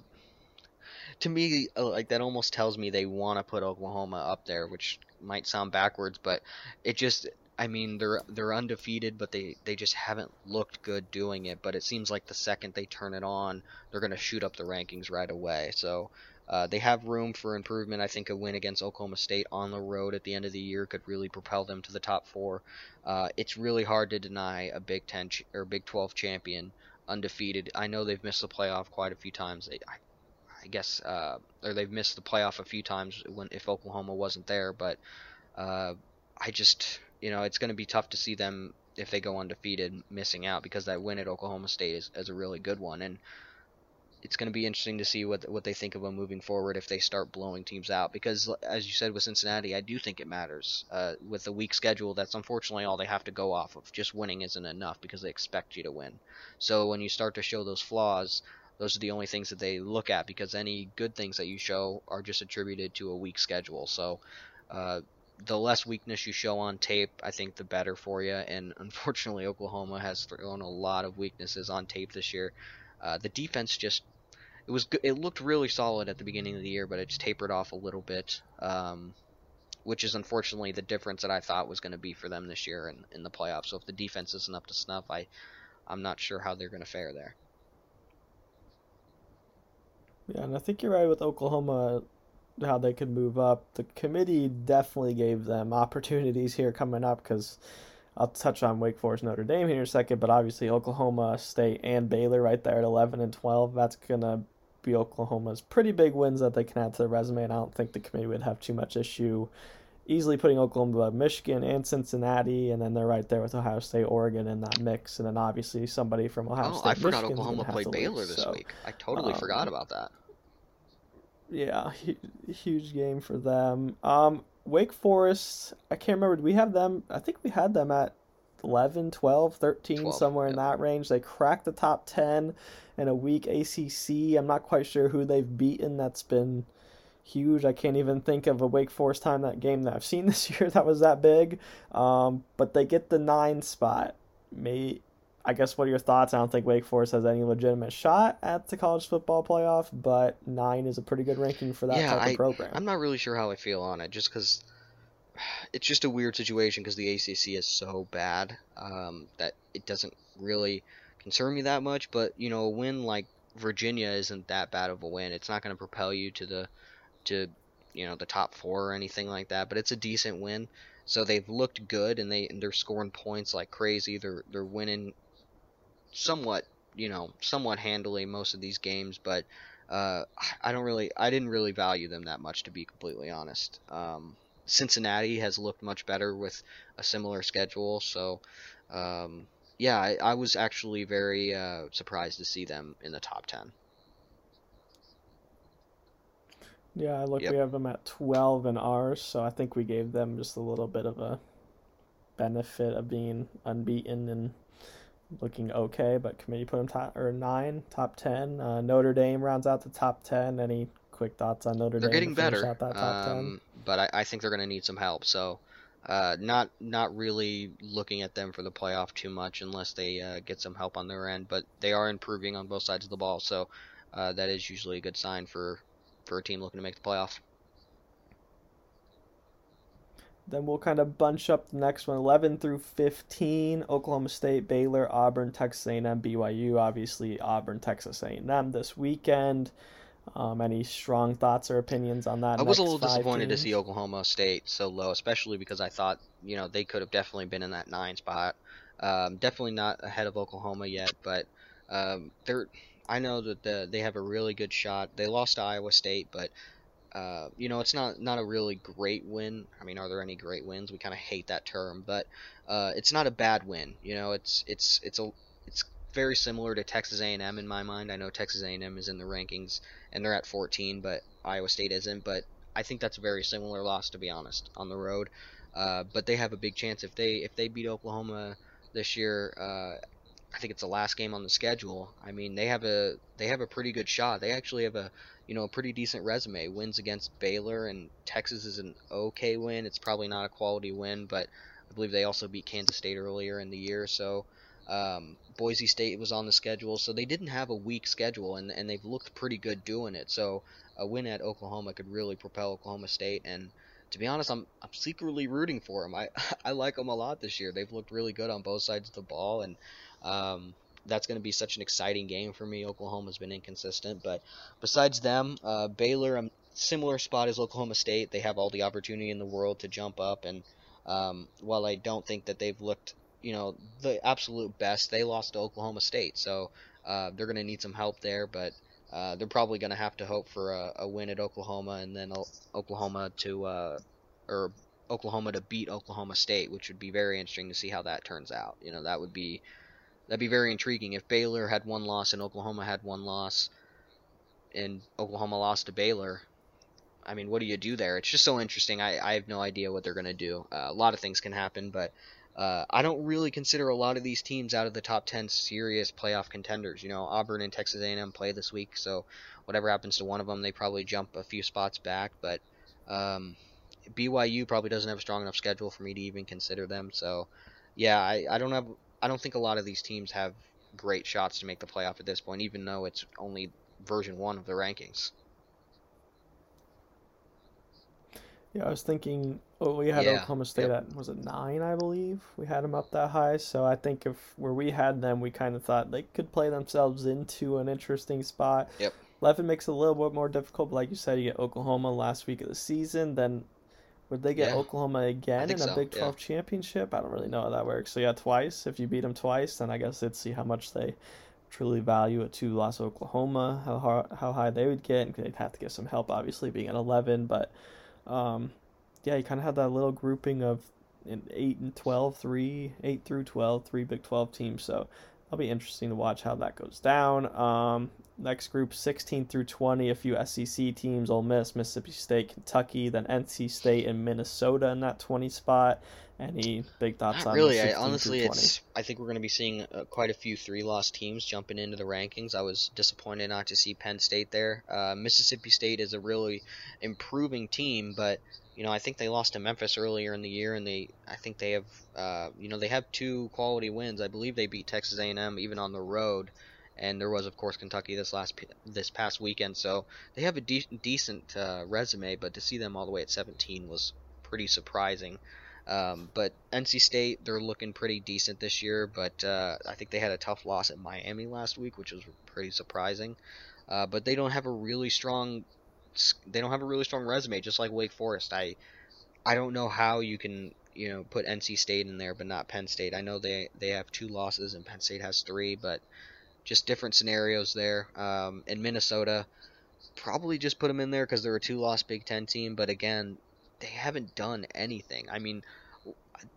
to me, uh, like that almost tells me they want to put Oklahoma up there, which might sound backwards, but it just, I mean, they're they're undefeated, but they they just haven't looked good doing it. But it seems like the second they turn it on, they're gonna shoot up the rankings right away. So uh, they have room for improvement. I think a win against Oklahoma State on the road at the end of the year could really propel them to the top four. Uh, it's really hard to deny a Big Ten ch- or Big 12 champion undefeated. I know they've missed the playoff quite a few times. They, I, I, guess, uh, or they've missed the playoff a few times when if Oklahoma wasn't there. But uh, I just, you know, it's going to be tough to see them if they go undefeated missing out because that win at Oklahoma State is, is a really good one and it's going to be interesting to see what what they think of them moving forward if they start blowing teams out. Because as you said with Cincinnati, I do think it matters. Uh, with a weak schedule, that's unfortunately all they have to go off of. Just winning isn't enough because they expect you to win. So when you start to show those flaws, those are the only things that they look at because any good things that you show are just attributed to a weak schedule. So. Uh, the less weakness you show on tape, I think the better for you. And unfortunately, Oklahoma has thrown a lot of weaknesses on tape this year. Uh, the defense just it was it looked really solid at the beginning of the year, but it's tapered off a little bit, um, which is unfortunately the difference that I thought was going to be for them this year in, in the playoffs. So if the defense isn't up to snuff, I I'm not sure how they're going to fare there. Yeah, and I think you're right with Oklahoma how they could move up. The committee definitely gave them opportunities here coming up because I'll touch on Wake Forest Notre Dame here in a second, but obviously Oklahoma State and Baylor right there at 11 and 12. That's going to be Oklahoma's pretty big wins that they can add to their resume, and I don't think the committee would have too much issue easily putting Oklahoma above Michigan and Cincinnati, and then they're right there with Ohio State, Oregon in that mix, and then obviously somebody from Ohio oh, State. I forgot Michigan's Oklahoma played Baylor lose, this so, week. I totally um, forgot about that. Yeah, huge game for them. Um, Wake Forest, I can't remember. Did we have them? I think we had them at 11, 12, 13, 12, somewhere yeah. in that range. They cracked the top 10 in a weak ACC. I'm not quite sure who they've beaten that's been huge. I can't even think of a Wake Forest time that game that I've seen this year that was that big. Um, but they get the nine spot. May I guess what are your thoughts? I don't think Wake Forest has any legitimate shot at the college football playoff, but nine is a pretty good ranking for that yeah, type I, of program. I'm not really sure how I feel on it, just because it's just a weird situation because the ACC is so bad um, that it doesn't really concern me that much. But you know, a win like Virginia isn't that bad of a win. It's not going to propel you to the to you know the top four or anything like that. But it's a decent win. So they've looked good and they and they're scoring points like crazy. They're they're winning somewhat you know somewhat handily most of these games, but. Uh, I don't really, I didn't really value them that much to be completely honest. Um, Cincinnati has looked much better with a similar schedule, so um, yeah, I, I was actually very uh, surprised to see them in the top ten. Yeah, look, Yep. we have them at 12 in ours, so I think we gave them just a little bit of a benefit of being unbeaten and looking okay. But committee put them top or nine, top 10. Uh, Notre Dame rounds out the top 10. Any quick thoughts on Notre Dame? They're Dame getting to finish better, um, but I, I think they're going to need some help. So, uh, not not really looking at them for the playoff too much unless they uh, get some help on their end. But they are improving on both sides of the ball, so uh, that is usually a good sign for for a team looking to make the playoff. Then we'll kind of bunch up the next one 11 through 15 Oklahoma State, Baylor, Auburn, Texas A&M, BYU. Obviously, Auburn, Texas A&M this weekend. Um, any strong thoughts or opinions on that? I was a little disappointed to see Oklahoma State so low, especially because I thought you know they could have definitely been in that nine spot. Um, definitely not ahead of Oklahoma yet, but um, they're. I know that the, they have a really good shot. They lost to Iowa State, but uh, you know it's not not a really great win. I mean, are there any great wins? We kind of hate that term, but uh, it's not a bad win. You know, it's it's it's a it's very similar to Texas A&M in my mind. I know Texas A&M is in the rankings and they're at 14, but Iowa State isn't. But I think that's a very similar loss, to be honest, on the road. Uh, but they have a big chance if they if they beat Oklahoma this year. Uh, I think it's the last game on the schedule. I mean, they have a they have a pretty good shot. They actually have a you know a pretty decent resume. Wins against Baylor and Texas is an okay win. It's probably not a quality win, but I believe they also beat Kansas State earlier in the year. So um, Boise State was on the schedule, so they didn't have a weak schedule, and and they've looked pretty good doing it. So a win at Oklahoma could really propel Oklahoma State. And to be honest, I'm I'm secretly rooting for them. I I like them a lot this year. They've looked really good on both sides of the ball, and um, that's going to be such an exciting game for me. Oklahoma's been inconsistent, but besides them, uh, Baylor, a similar spot as Oklahoma State. They have all the opportunity in the world to jump up, and um, while I don't think that they've looked, you know, the absolute best, they lost to Oklahoma State, so uh, they're going to need some help there, but. Uh, they're probably going to have to hope for a, a win at Oklahoma and then O- Oklahoma to uh, or Oklahoma to beat Oklahoma State, which would be very interesting to see how that turns out. You know, that would be that'd be very intriguing if Baylor had one loss and Oklahoma had one loss, and Oklahoma lost to Baylor. I mean, what do you do there? It's just so interesting. I, I have no idea what they're gonna do. Uh, a lot of things can happen, but uh, I don't really consider a lot of these teams out of the top ten serious playoff contenders. You know, Auburn and Texas A&M play this week, so whatever happens to one of them, they probably jump a few spots back. But um, BYU probably doesn't have a strong enough schedule for me to even consider them. So, yeah, I, I don't have I don't think a lot of these teams have great shots to make the playoff at this point, even though it's only version one of the rankings. Yeah, I was thinking. Oh, we had Yeah, Oklahoma State yep. at was it nine? I believe we had them up that high. So I think if where we had them, we kind of thought they could play themselves into an interesting spot. Yep. Eleven makes it a little bit more difficult, but like you said, you get Oklahoma last week of the season. Then would they get Yeah, Oklahoma again in a so, Big yeah. Twelve championship? I don't really know how that works. So yeah, twice. If you beat them twice, then I guess they'd see how much they truly value a two loss Oklahoma, how how high they would get, and they'd have to get some help, obviously being at eleven, but. Um, yeah, you kind of had that little grouping of in 8 and 12, 3, 8 through 12, three Big 12 teams. So it'll be interesting to watch how that goes down. Um, next group, 16 through 20, a few SEC teams, Ole Miss, Mississippi State, Kentucky, then NC State and Minnesota in that 20 spot. Any big thoughts Not on really. I, honestly, through 20? it's. I think we're going to be seeing uh, quite a few three-loss teams jumping into the rankings. I was disappointed not to see Penn State there. Uh, Mississippi State is a really improving team, but you know I think they lost to Memphis earlier in the year, and they. I think they have. Uh, you know they have two quality wins. I believe they beat Texas A&M even on the road, and there was of course Kentucky this last this past weekend. So they have a de- decent uh, resume, but to see them all the way at 17 was pretty surprising. Um, but NC State, they're looking pretty decent this year, but uh, I think they had a tough loss at Miami last week, which was pretty surprising. Uh, but they don't have a really strong, they don't have a really strong resume, just like Wake Forest. I, I don't know how you can, you know, put NC State in there, but not Penn State. I know they they have two losses and Penn State has three, but just different scenarios there. Um, in Minnesota, probably just put them in there because they're a two-loss Big Ten team, but again, they haven't done anything. I mean,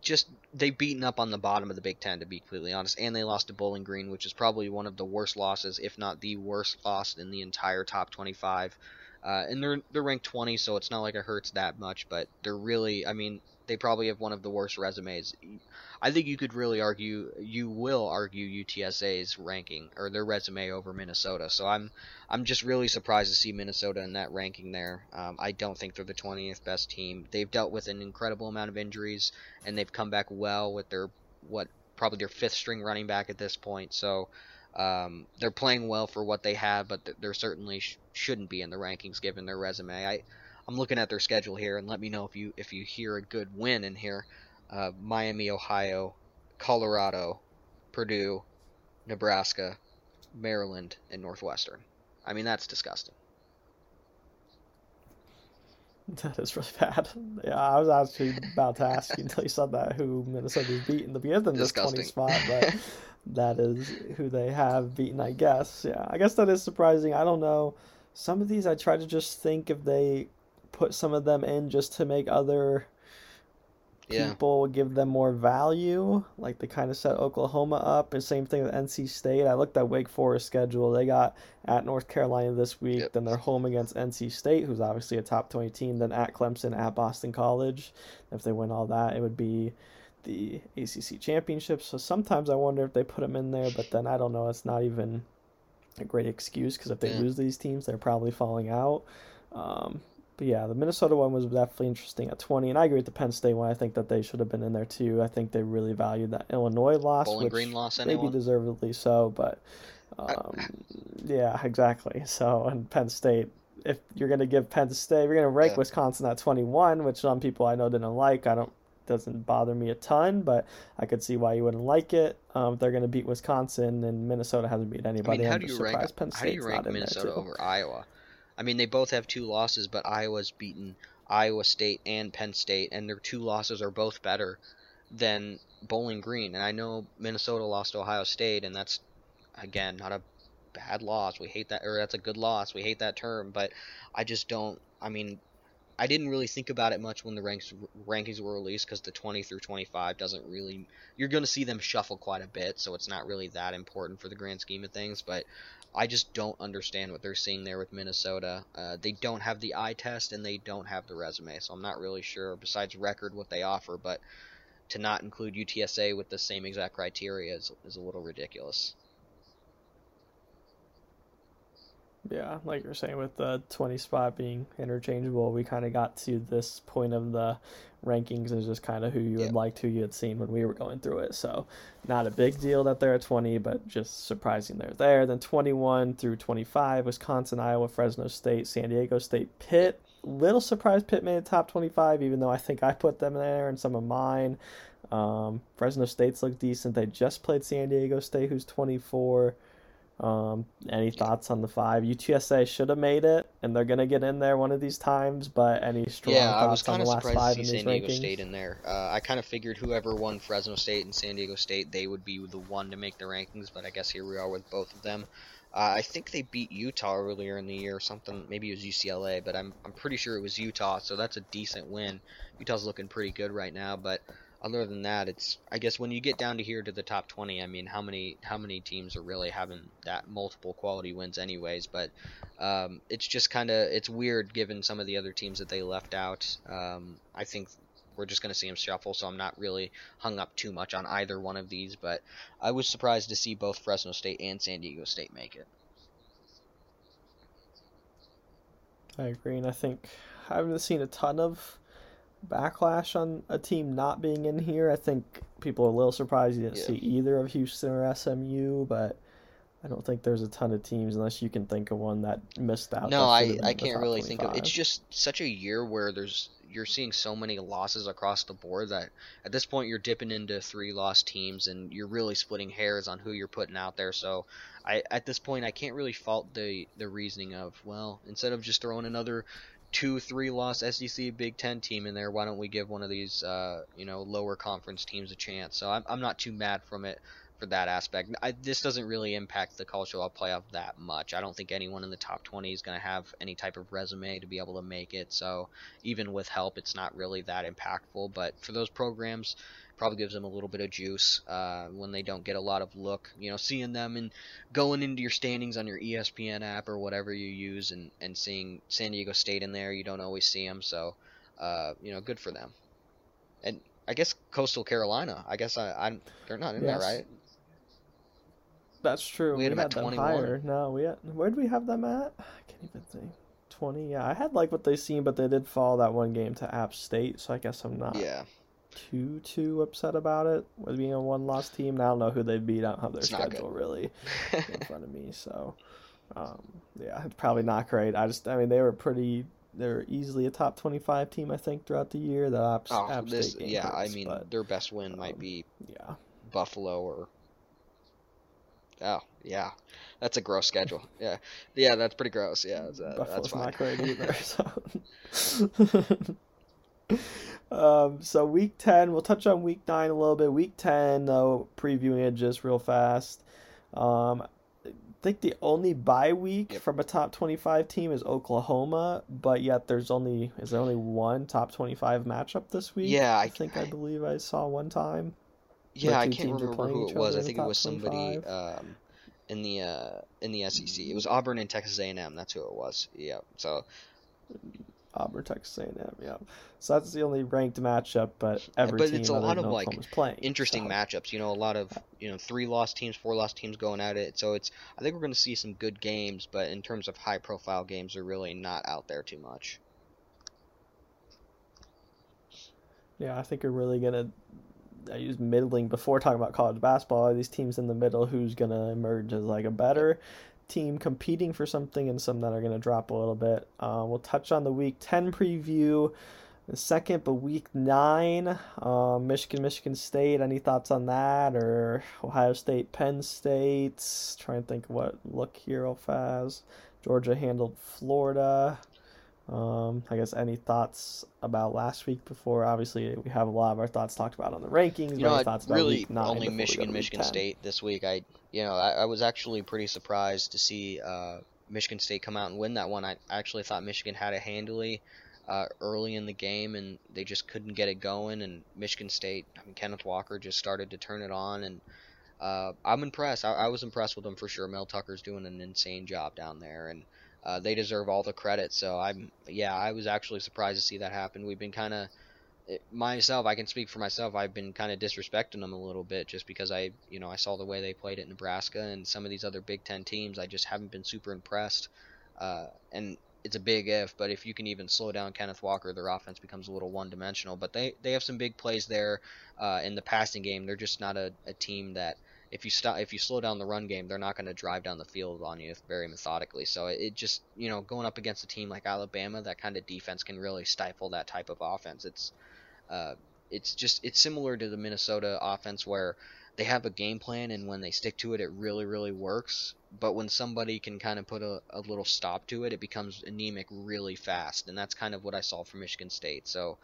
just they've beaten up on the bottom of the Big Ten to be completely honest, and they lost to Bowling Green, which is probably one of the worst losses, if not the worst loss in the entire top 25. Uh, and they're they're ranked 20, so it's not like it hurts that much, but they're really, I mean, they probably have one of the worst resumes. I think you could really argue, you will argue UTSA's ranking or their resume over Minnesota. So I'm, I'm just really surprised to see Minnesota in that ranking there. Um, I don't think they're the 20th best team. They've dealt with an incredible amount of injuries, and they've come back well with their what probably their fifth string running back at this point. So. Um, they're playing well for what they have, but they're certainly sh- shouldn't be in the rankings given their resume. I, I'm looking at their schedule here, and let me know if you if you hear a good win in here. Uh, Miami, Ohio, Colorado, Purdue, Nebraska, Maryland, and Northwestern. I mean, that's disgusting. That is really bad. Yeah, I was actually about to ask you until you said that who Minnesota's beaten to give them this. 20 spot, but that is who they have beaten, I guess. Yeah, I guess that is surprising. I don't know. Some of these I try to just think if they put some of them in just to make other Yeah. people give them more value. Like they kind of set Oklahoma up, and same thing with NC State. I looked at Wake Forest schedule. They got at North Carolina this week. Yep. Then they're home against NC State, who's obviously a top twenty team. Then at Clemson, at Boston College. If they win all that, it would be the ACC championship. So sometimes I wonder if they put them in there, but then I don't know. It's not even a great excuse because if they Yeah. lose these teams, they're probably falling out. Um, but yeah, the Minnesota one was definitely interesting at 20, and I agree with the Penn State one. I think that they should have been in there too. I think they really valued that Illinois loss, Bowling which Green loss, maybe deservedly so, but um, yeah, exactly. So, and Penn State, if you're gonna give Penn State, you're gonna rank Yeah. Wisconsin at 21, which some people I know didn't like. I don't doesn't bother me a ton, but I could see why you wouldn't like it. Um, they're gonna beat Wisconsin, and Minnesota hasn't beat I anybody. mean, how do you rank? How do you rank not in there Minnesota over Iowa? I mean, they both have two losses, but Iowa's beaten Iowa State and Penn State, and their two losses are both better than Bowling Green. And I know Minnesota lost to Ohio State, and that's again not a bad loss. We hate that, or that's a good loss. We hate that term, but I just don't. I mean, I didn't really think about it much when the ranks rankings were released because the 20 through 25 doesn't really. You're going to see them shuffle quite a bit, so it's not really that important for the grand scheme of things. But I just don't understand what they're seeing there with Minnesota. Uh, they don't have the eye test and they don't have the resume, so I'm not really sure. Besides record, what they offer, but to not include UTSA with the same exact criteria is, is a little ridiculous. Yeah, like you're saying, with the 20 spot being interchangeable, we kind of got to this point of the rankings is just kind of who you Yeah. had liked, who you had seen when we were going through it. So, not a big deal that they're at 20, but just surprising they're there. Then 21 through 25, Wisconsin, Iowa, Fresno State, San Diego State, Pitt. Little surprised Pitt made the top 25, even though I think I put them there and some of mine. Um, Fresno State's look decent. They just played San Diego State, who's 24. Um, any thoughts on the five? UTSA should have made it, and they're gonna get in there one of these times. But any strong yeah, I was thoughts on kind the of last surprised five to in see these San Diego rankings? State in there. Uh, I kind of figured whoever won Fresno State and San Diego State, they would be the one to make the rankings, but I guess here we are with both of them. Uh, I think they beat Utah earlier in the year, or something. Maybe it was UCLA, but I'm I'm pretty sure it was Utah, so that's a decent win. Utah's looking pretty good right now, but other than that, it's I guess when you get down to here to the top 20, I mean, how many how many teams are really having that multiple quality wins, anyways? But um, it's just kind of it's weird given some of the other teams that they left out. Um, I think we're just going to see them shuffle, so I'm not really hung up too much on either one of these. But I was surprised to see both Fresno State and San Diego State make it. I agree, and I think I haven't seen a ton of backlash on a team not being in here. I think people are a little surprised you didn't Yeah. see either of Houston or SMU, but I don't think there's a ton of teams unless you can think of one that missed out. No, I, I can't really think of. 25. It's just such a year where there's you're seeing so many losses across the board that at this point you're dipping into three lost teams and you're really splitting hairs on who you're putting out there. So I at this point I can't really fault the the reasoning of well instead of just throwing another two three loss SEC Big Ten team in there, why don't we give one of these uh, you know lower conference teams a chance? So I'm I'm not too mad from it. for that aspect. I, this doesn't really impact the college football playoff that much. I don't think anyone in the top 20 is going to have any type of resume to be able to make it. So even with help, it's not really that impactful. But for those programs, probably gives them a little bit of juice uh, when they don't get a lot of look. You know, seeing them and going into your standings on your ESPN app or whatever you use, and and seeing San Diego State in there, you don't always see them. So, uh, you know, good for them. And I guess Coastal Carolina. I guess I, I'm they're not in yes. there, right? That's true. We, we had, had them higher. No, we had, where did we have them at? I can't even think. Twenty. Yeah, I had like what they seen, but they did fall that one game to App State, so I guess I'm not. Yeah. Too too upset about it with being a one loss team. And I don't know who they beat. I don't have their it's schedule really in front of me, so um, yeah, it's probably not great. I just, I mean, they were pretty they're easily a top 25 team I think throughout the year. The App, oh, App this, State yeah, hurts, I mean but, their best win um, might be yeah Buffalo or Oh yeah, that's a gross schedule. Yeah, yeah, that's pretty gross. Yeah, uh, that's fine. not great either. So. Um, so week ten, we'll touch on week nine a little bit. Week ten, though, previewing it just real fast. Um, I think the only bye week from a top twenty-five team is Oklahoma, but yet there's only is there only one top twenty-five matchup this week? Yeah, I, I think I, I believe I saw one time. Yeah, I can't remember who it was. I think it was somebody um, in the uh, in the SEC. It was Auburn and Texas A&M. That's who it was. Yeah. So Auburn, Texas A&M. Yeah. So that's the only ranked matchup, but every but team it's a lot of like playing, interesting so. matchups. You know, a lot of you know three loss teams, four loss teams going at it. So it's I think we're going to see some good games, but in terms of high profile games, they're really not out there too much. Yeah, I think we're really gonna I use middling before talking about college basketball. These teams in the middle, who's gonna emerge as like a better team competing for something, and some that are gonna drop a little bit. Uh, we'll touch on the Week Ten preview. The second, but week nine, uh, Michigan, Michigan State. Any thoughts on that, or Ohio State, Penn State? Trying to think what look here real fast. Georgia handled Florida. Um, I guess any thoughts about last week before? Obviously, we have a lot of our thoughts talked about on the rankings. You know, thoughts really only Michigan, Michigan State this week. I, you know, I, I was actually pretty surprised to see uh, Michigan State come out and win that one. I actually thought Michigan had it handily uh, early in the game, and they just couldn't get it going. And Michigan State, I mean, Kenneth Walker just started to turn it on, and uh, I'm impressed. I, I was impressed with him for sure. Mel Tucker's doing an insane job down there, and uh, they deserve all the credit. So I'm, yeah, I was actually surprised to see that happen. We've been kind of myself. I can speak for myself. I've been kind of disrespecting them a little bit just because I, you know, I saw the way they played at Nebraska and some of these other Big Ten teams. I just haven't been super impressed. Uh, and it's a big if, but if you can even slow down Kenneth Walker, their offense becomes a little one-dimensional. But they they have some big plays there uh, in the passing game. They're just not a, a team that if you stop if you slow down the run game, they're not going to drive down the field on you very methodically. So it just you know going up against a team like Alabama, that kind of defense can really stifle that type of offense. It's uh, it's just it's similar to the Minnesota offense where they have a game plan and when they stick to it, it really really works. But when somebody can kind of put a, a little stop to it, it becomes anemic really fast, and that's kind of what I saw from Michigan State. So.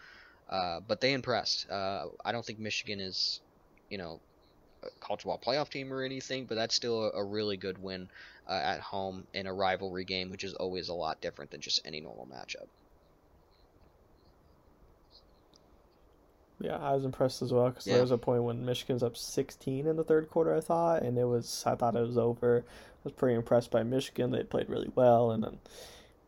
Uh, but they impressed. Uh, I don't think Michigan is, you know, a college football playoff team or anything, but that's still a, a really good win uh, at home in a rivalry game, which is always a lot different than just any normal matchup. Yeah, I was impressed as well because yeah. there was a point when Michigan's up 16 in the third quarter, I thought, and it was I thought it was over. I was pretty impressed by Michigan. They played really well, and then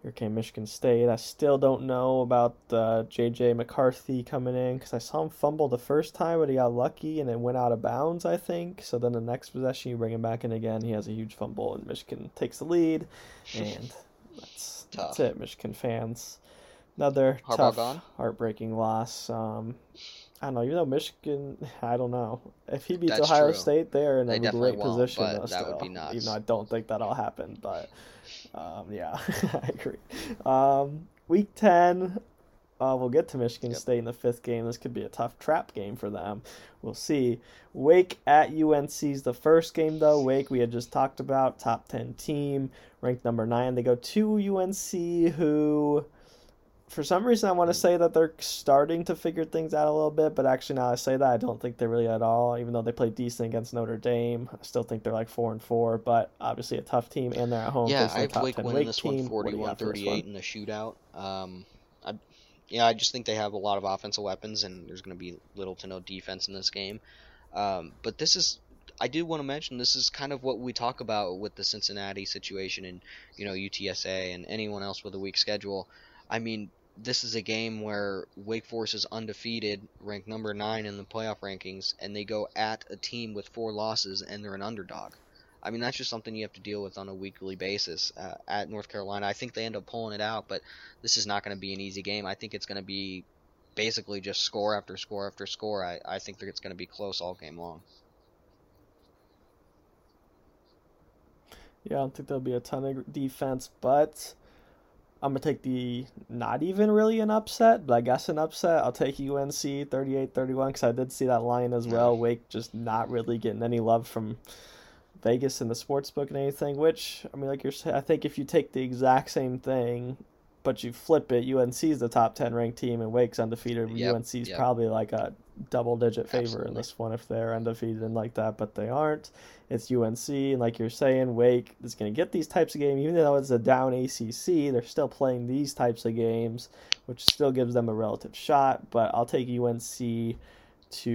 here came Michigan State. I still don't know about uh, J.J. McCarthy coming in because I saw him fumble the first time, but he got lucky and it went out of bounds, I think. So then the next possession, you bring him back in again. He has a huge fumble, and Michigan takes the lead. And that's, that's it, Michigan fans. Another Harbaugh tough, gone? heartbreaking loss. Um, I don't know. Even though Michigan, I don't know if he beats That's Ohio true. State, they're in a they great position. Though, that still, would be nuts. Even though I don't think that'll happen, but um, yeah, I agree. Um, week 10, uh, we'll get to Michigan yep. State in the fifth game. This could be a tough trap game for them. We'll see. Wake at UNC's the first game, though. Wake, we had just talked about, top 10 team, ranked number 9. They go to UNC, who for some reason I want to say that they're starting to figure things out a little bit, but actually now I say that I don't think they're really at all. Even though they played decent against Notre Dame, I still think they're like four and four. But obviously a tough team, and they're at home. Yeah, I have Wake winning this one 41-38 in the shootout. Um, I, yeah, I just think they have a lot of offensive weapons, and there's going to be little to no defense in this game. Um, but this is I do want to mention this is kind of what we talk about with the Cincinnati situation and you know UTSA and anyone else with a weak schedule. I mean, this is a game where Wake Forest is undefeated, ranked number nine in the playoff rankings, and they go at a team with four losses and they're an underdog. I mean, that's just something you have to deal with on a weekly basis uh, at North Carolina. I think they end up pulling it out, but this is not going to be an easy game. I think it's going to be basically just score after score after score. I, I think it's going to be close all game long. Yeah, I don't think there'll be a ton of defense, but I'm gonna take the not even really an upset, but I guess an upset. I'll take UNC 38-31 because I did see that line as well. Wake just not really getting any love from Vegas in the sports book and anything. Which I mean, like you're saying, I think if you take the exact same thing but you flip it, UNC is the top ten ranked team and Wake's undefeated. Yep, UNC is yep. probably like a double digit favor Absolutely. in this one if they're undefeated and like that, but they aren't. It's UNC, and like you're saying, Wake is going to get these types of games, even though it's a down ACC. They're still playing these types of games, which still gives them a relative shot. But I'll take UNC to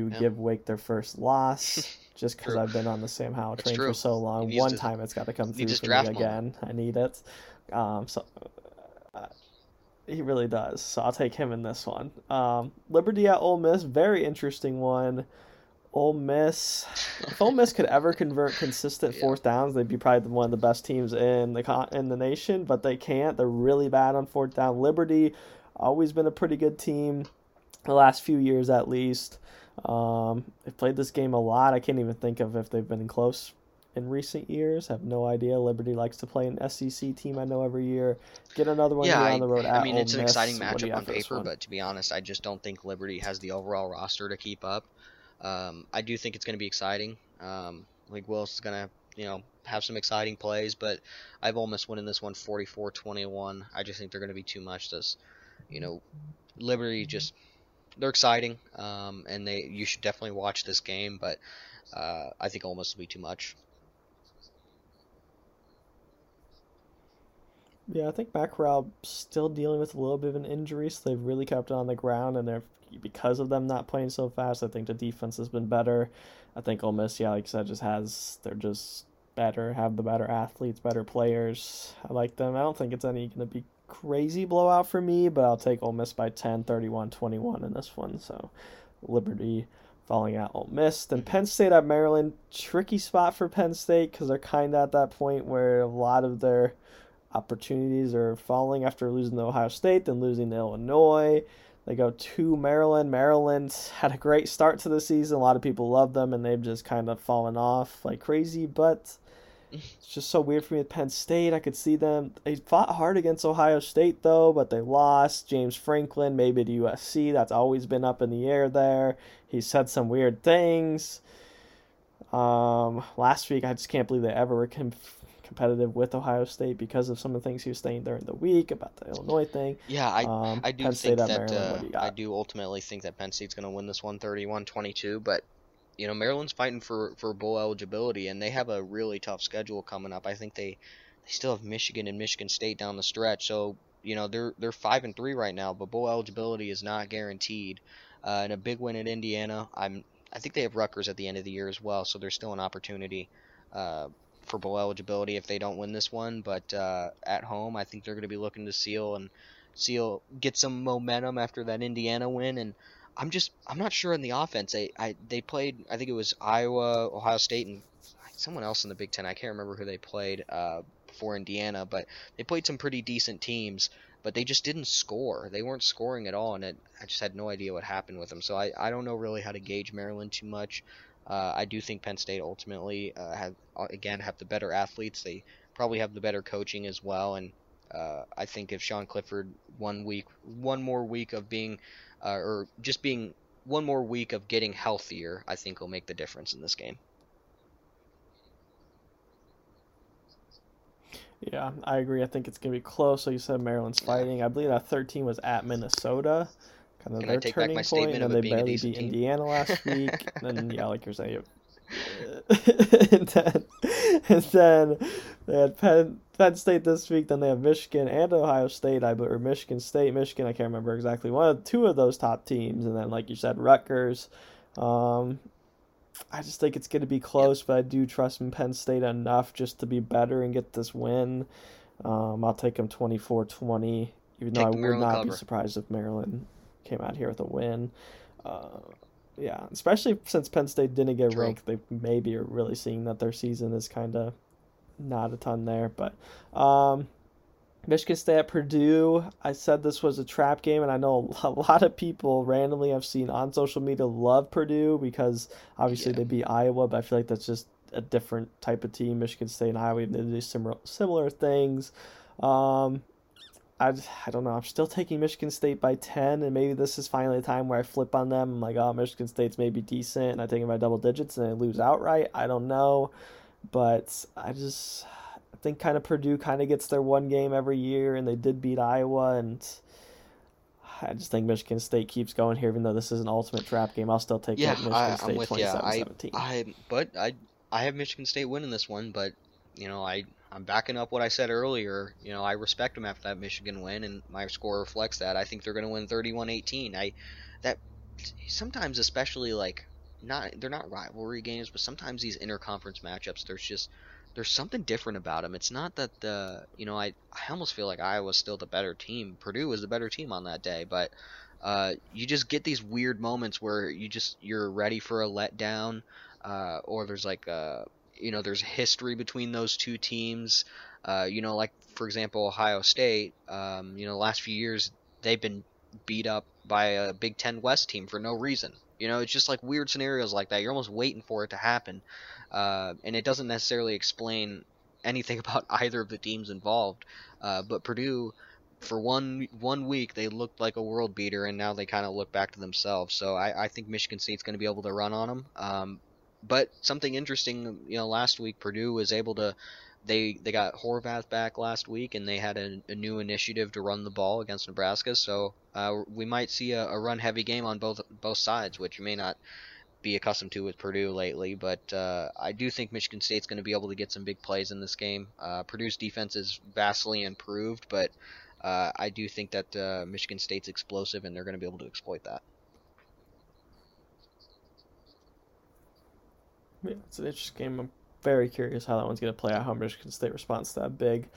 yep. give Wake their first loss. just because I've been on the Sam Howell train for so long. One to, time it's got to come through for me again. I need it. Um, so he really does. So I'll take him in this one. Um, Liberty at Ole Miss, very interesting one. Ole Miss, if Ole Miss could ever convert consistent yeah. fourth downs, they'd be probably one of the best teams in the in the nation. But they can't. They're really bad on fourth down. Liberty, always been a pretty good team, the last few years at least. Um, they've played this game a lot. I can't even think of if they've been close in recent years. Have no idea. Liberty likes to play an SEC team. I know every year. Get another one yeah, on the road. I, I mean, it's an exciting matchup on paper, but to be honest, I just don't think Liberty has the overall roster to keep up. Um, I do think it's going to be exciting. Um, Malik Willis is going to, you know, have some exciting plays, but I've Ole Miss winning this one 44-21. I just think they're going to be too much. This, you know, Liberty just they're exciting, um, and they you should definitely watch this game, but uh, I think Ole Miss will be too much. Yeah, I think Corral still dealing with a little bit of an injury, so they've really kept it on the ground, and they're because of them not playing so fast. I think the defense has been better. I think Ole Miss, yeah, like I said, just has they're just better, have the better athletes, better players. I like them. I don't think it's any going to be crazy blowout for me, but I'll take Ole Miss by 10, 31, 21 in this one. So Liberty falling out Ole Miss. Then Penn State at Maryland, tricky spot for Penn State because they're kind of at that point where a lot of their opportunities are falling after losing to Ohio State, then losing to Illinois. They go to Maryland. Maryland had a great start to the season. A lot of people love them, and they've just kind of fallen off like crazy. But it's just so weird for me at Penn State. I could see them. They fought hard against Ohio State, though, but they lost. James Franklin, maybe to USC. That's always been up in the air there. He said some weird things. Um, last week, I just can't believe they ever were conf- competitive with Ohio State because of some of the things he was saying during the week about the Illinois thing. Yeah, I um, I do Penn think that uh, I do ultimately think that Penn State's going to win this one 31-22, but you know Maryland's fighting for for bowl eligibility and they have a really tough schedule coming up. I think they they still have Michigan and Michigan State down the stretch, so you know they're they're five and three right now, but bowl eligibility is not guaranteed. Uh, and a big win at Indiana. I'm I think they have Rutgers at the end of the year as well, so there's still an opportunity. Uh, for bowl eligibility if they don't win this one. But uh, at home, I think they're going to be looking to seal and seal get some momentum after that Indiana win. And I'm just I'm not sure in the offense. They I they played I think it was Iowa, Ohio State, and someone else in the Big Ten. I can't remember who they played uh, before Indiana, but they played some pretty decent teams. But they just didn't score. They weren't scoring at all, and it, I just had no idea what happened with them. So I, I don't know really how to gauge Maryland too much. Uh, I do think Penn State ultimately uh, have uh, again have the better athletes. They probably have the better coaching as well, and uh, I think if Sean Clifford one week, one more week of being, uh, or just being one more week of getting healthier, I think will make the difference in this game. Yeah, I agree. I think it's gonna be close. Like you said, Maryland's fighting. I believe that 13 was at Minnesota, kind of Can I their take back turning my point, statement and of they barely beat team? Indiana last week. and then yeah, like you're saying, and then and then they had Penn Penn State this week. Then they have Michigan and Ohio State. I believe or Michigan State, Michigan. I can't remember exactly. One of two of those top teams, and then like you said, Rutgers. Um, I just think it's going to be close, but I do trust in Penn State enough just to be better and get this win. Um, I'll take them 24-20, even though I would not be surprised if Maryland came out here with a win. Uh, yeah, especially since Penn State didn't get True. ranked, they maybe are really seeing that their season is kind of not a ton there. But um, Michigan State at Purdue. I said this was a trap game, and I know a lot of people randomly I've seen on social media love Purdue because obviously Yeah. they beat Iowa, but I feel like that's just a different type of team. Michigan State and Iowa they do similar similar things. Um, I, I don't know. I'm still taking Michigan State by 10, and maybe this is finally the time where I flip on them. I'm like, oh, Michigan State's maybe decent, and I take them by double digits, and I lose outright. I don't know. But I just I think kind of Purdue kind of gets their one game every year, and they did beat Iowa, and I just think Michigan State keeps going here, even though this is an ultimate trap game. I'll still take Yeah, Michigan I, State I'm with you. I, 27-17. I, but I, I have Michigan State winning this one. But you know, I, I'm backing up what I said earlier. You know, I respect them after that Michigan win, and my score reflects that. I think they're going to win 31-18. I, that, sometimes especially like, not they're not rivalry games, but sometimes these interconference matchups, there's just there's something different about them. It's not that the you know I I almost feel like Iowa's still the better team. Purdue was the better team on that day, but uh, you just get these weird moments where you just you're ready for a letdown, uh, or there's like uh you know there's history between those two teams. Uh, you know, like for example, Ohio State. Um, you know, the last few years they've been beat up by a Big Ten West team for no reason. You know, it's just like weird scenarios like that. You're almost waiting for it to happen, uh, and it doesn't necessarily explain anything about either of the teams involved. Uh, but Purdue, for one one week, they looked like a world beater, and now they kind of look back to themselves. So I, I think Michigan State's going to be able to run on them. Um, but something interesting, you know, last week Purdue was able to. They they got Horvath back last week, and they had a, a new initiative to run the ball against Nebraska. So uh, we might see a, a run heavy game on both both sides, which you may not be accustomed to with Purdue lately. But uh, I do think Michigan State's going to be able to get some big plays in this game. Uh, Purdue's defense is vastly improved, but uh, I do think that uh, Michigan State's explosive, and they're going to be able to exploit that. Yeah, it's an interesting game. I'm very curious how that one's going to play out. How Michigan State responds to that big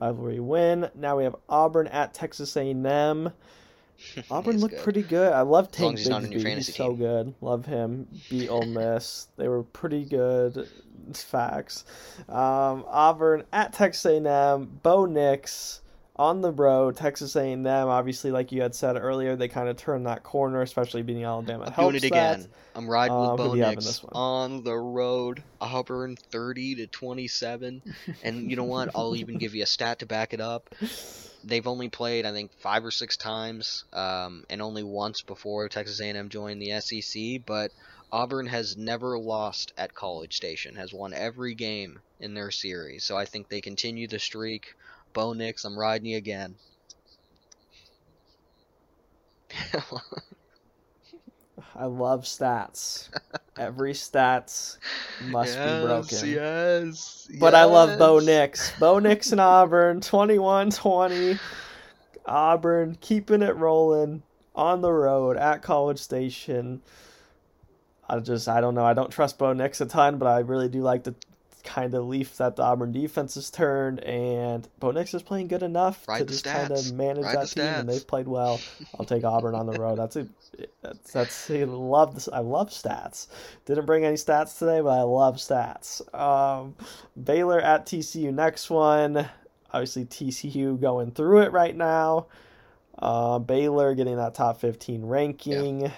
rivalry win. Now we have Auburn at Texas A&M. Auburn looked good. pretty good. I love As long Tank as he's not in your Bigsby. He's so good. Love him. Beat Ole Miss. they were pretty good. It's facts. Um, Auburn at Texas A&M. Bo Nix on the road. Texas A&M. Obviously, like you had said earlier, they kind of turned that corner, especially beating Alabama. I'm Helps doing it again. that. I'm riding Um, with who Bo do you have in Nix on the road. Auburn 30 to 27. and you know what? I'll even give you a stat to back it up. They've only played, I think, five or six times, um, and only once before Texas A&M joined the SEC. But Auburn has never lost at College Station. Has won every game in their series. So I think they continue the streak. Bo Nix, I'm riding you again. I love stats. Every stats must be broken. Yes, But I love Bo. Nix. Bo Nix and Auburn, 21 20. Auburn keeping it rolling on the road at College Station. I just, I don't know. I don't trust Bo Nix a ton, but I really do like the kind of leaf that the Auburn defense has turned. And Bo Nix is playing good enough to Ride the just kind of manage Ride that team, and they've played well. I'll take Auburn on the road. That's a, that's, that's, I love this. I love stats. Didn't bring any stats today, but I love stats. Um, Baylor at TCU next one. Obviously, TCU going through it right now. Uh, Baylor getting that top 15 ranking.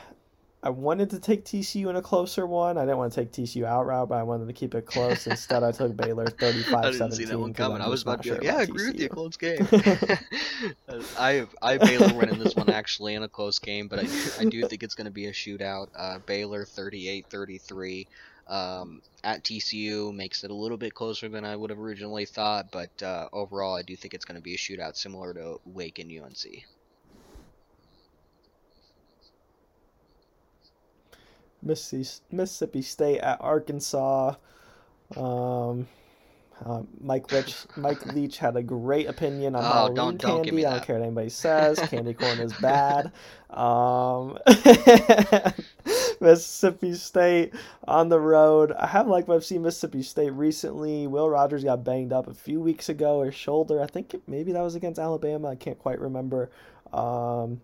I wanted to take TCU in a closer one. I didn't want to take TCU outright, but I wanted to keep it close. Instead, I took Baylor 35 I didn't see that one coming. I was about to be like, yeah, I agree with you, close game. I have I have Baylor winning this one actually in a close game, but I I do think it's going to be a shootout. Uh, Baylor 38-33. Um, at TCU makes it a little bit closer than I would have originally thought, but uh, overall, I do think it's going to be a shootout similar to Wake and UNC. Mississippi State at Arkansas. Um, uh, Mike Leach, Mike Leach had a great opinion on Oh, Halloween don't- don't give candy. I don't care what anybody says. candy corn is bad. Um, Mississippi State on the road. I have liked what I've seen Mississippi State recently. Will Rogers got banged up a few weeks ago, his shoulder. I think it- maybe that was against Alabama. I can't quite remember. Um,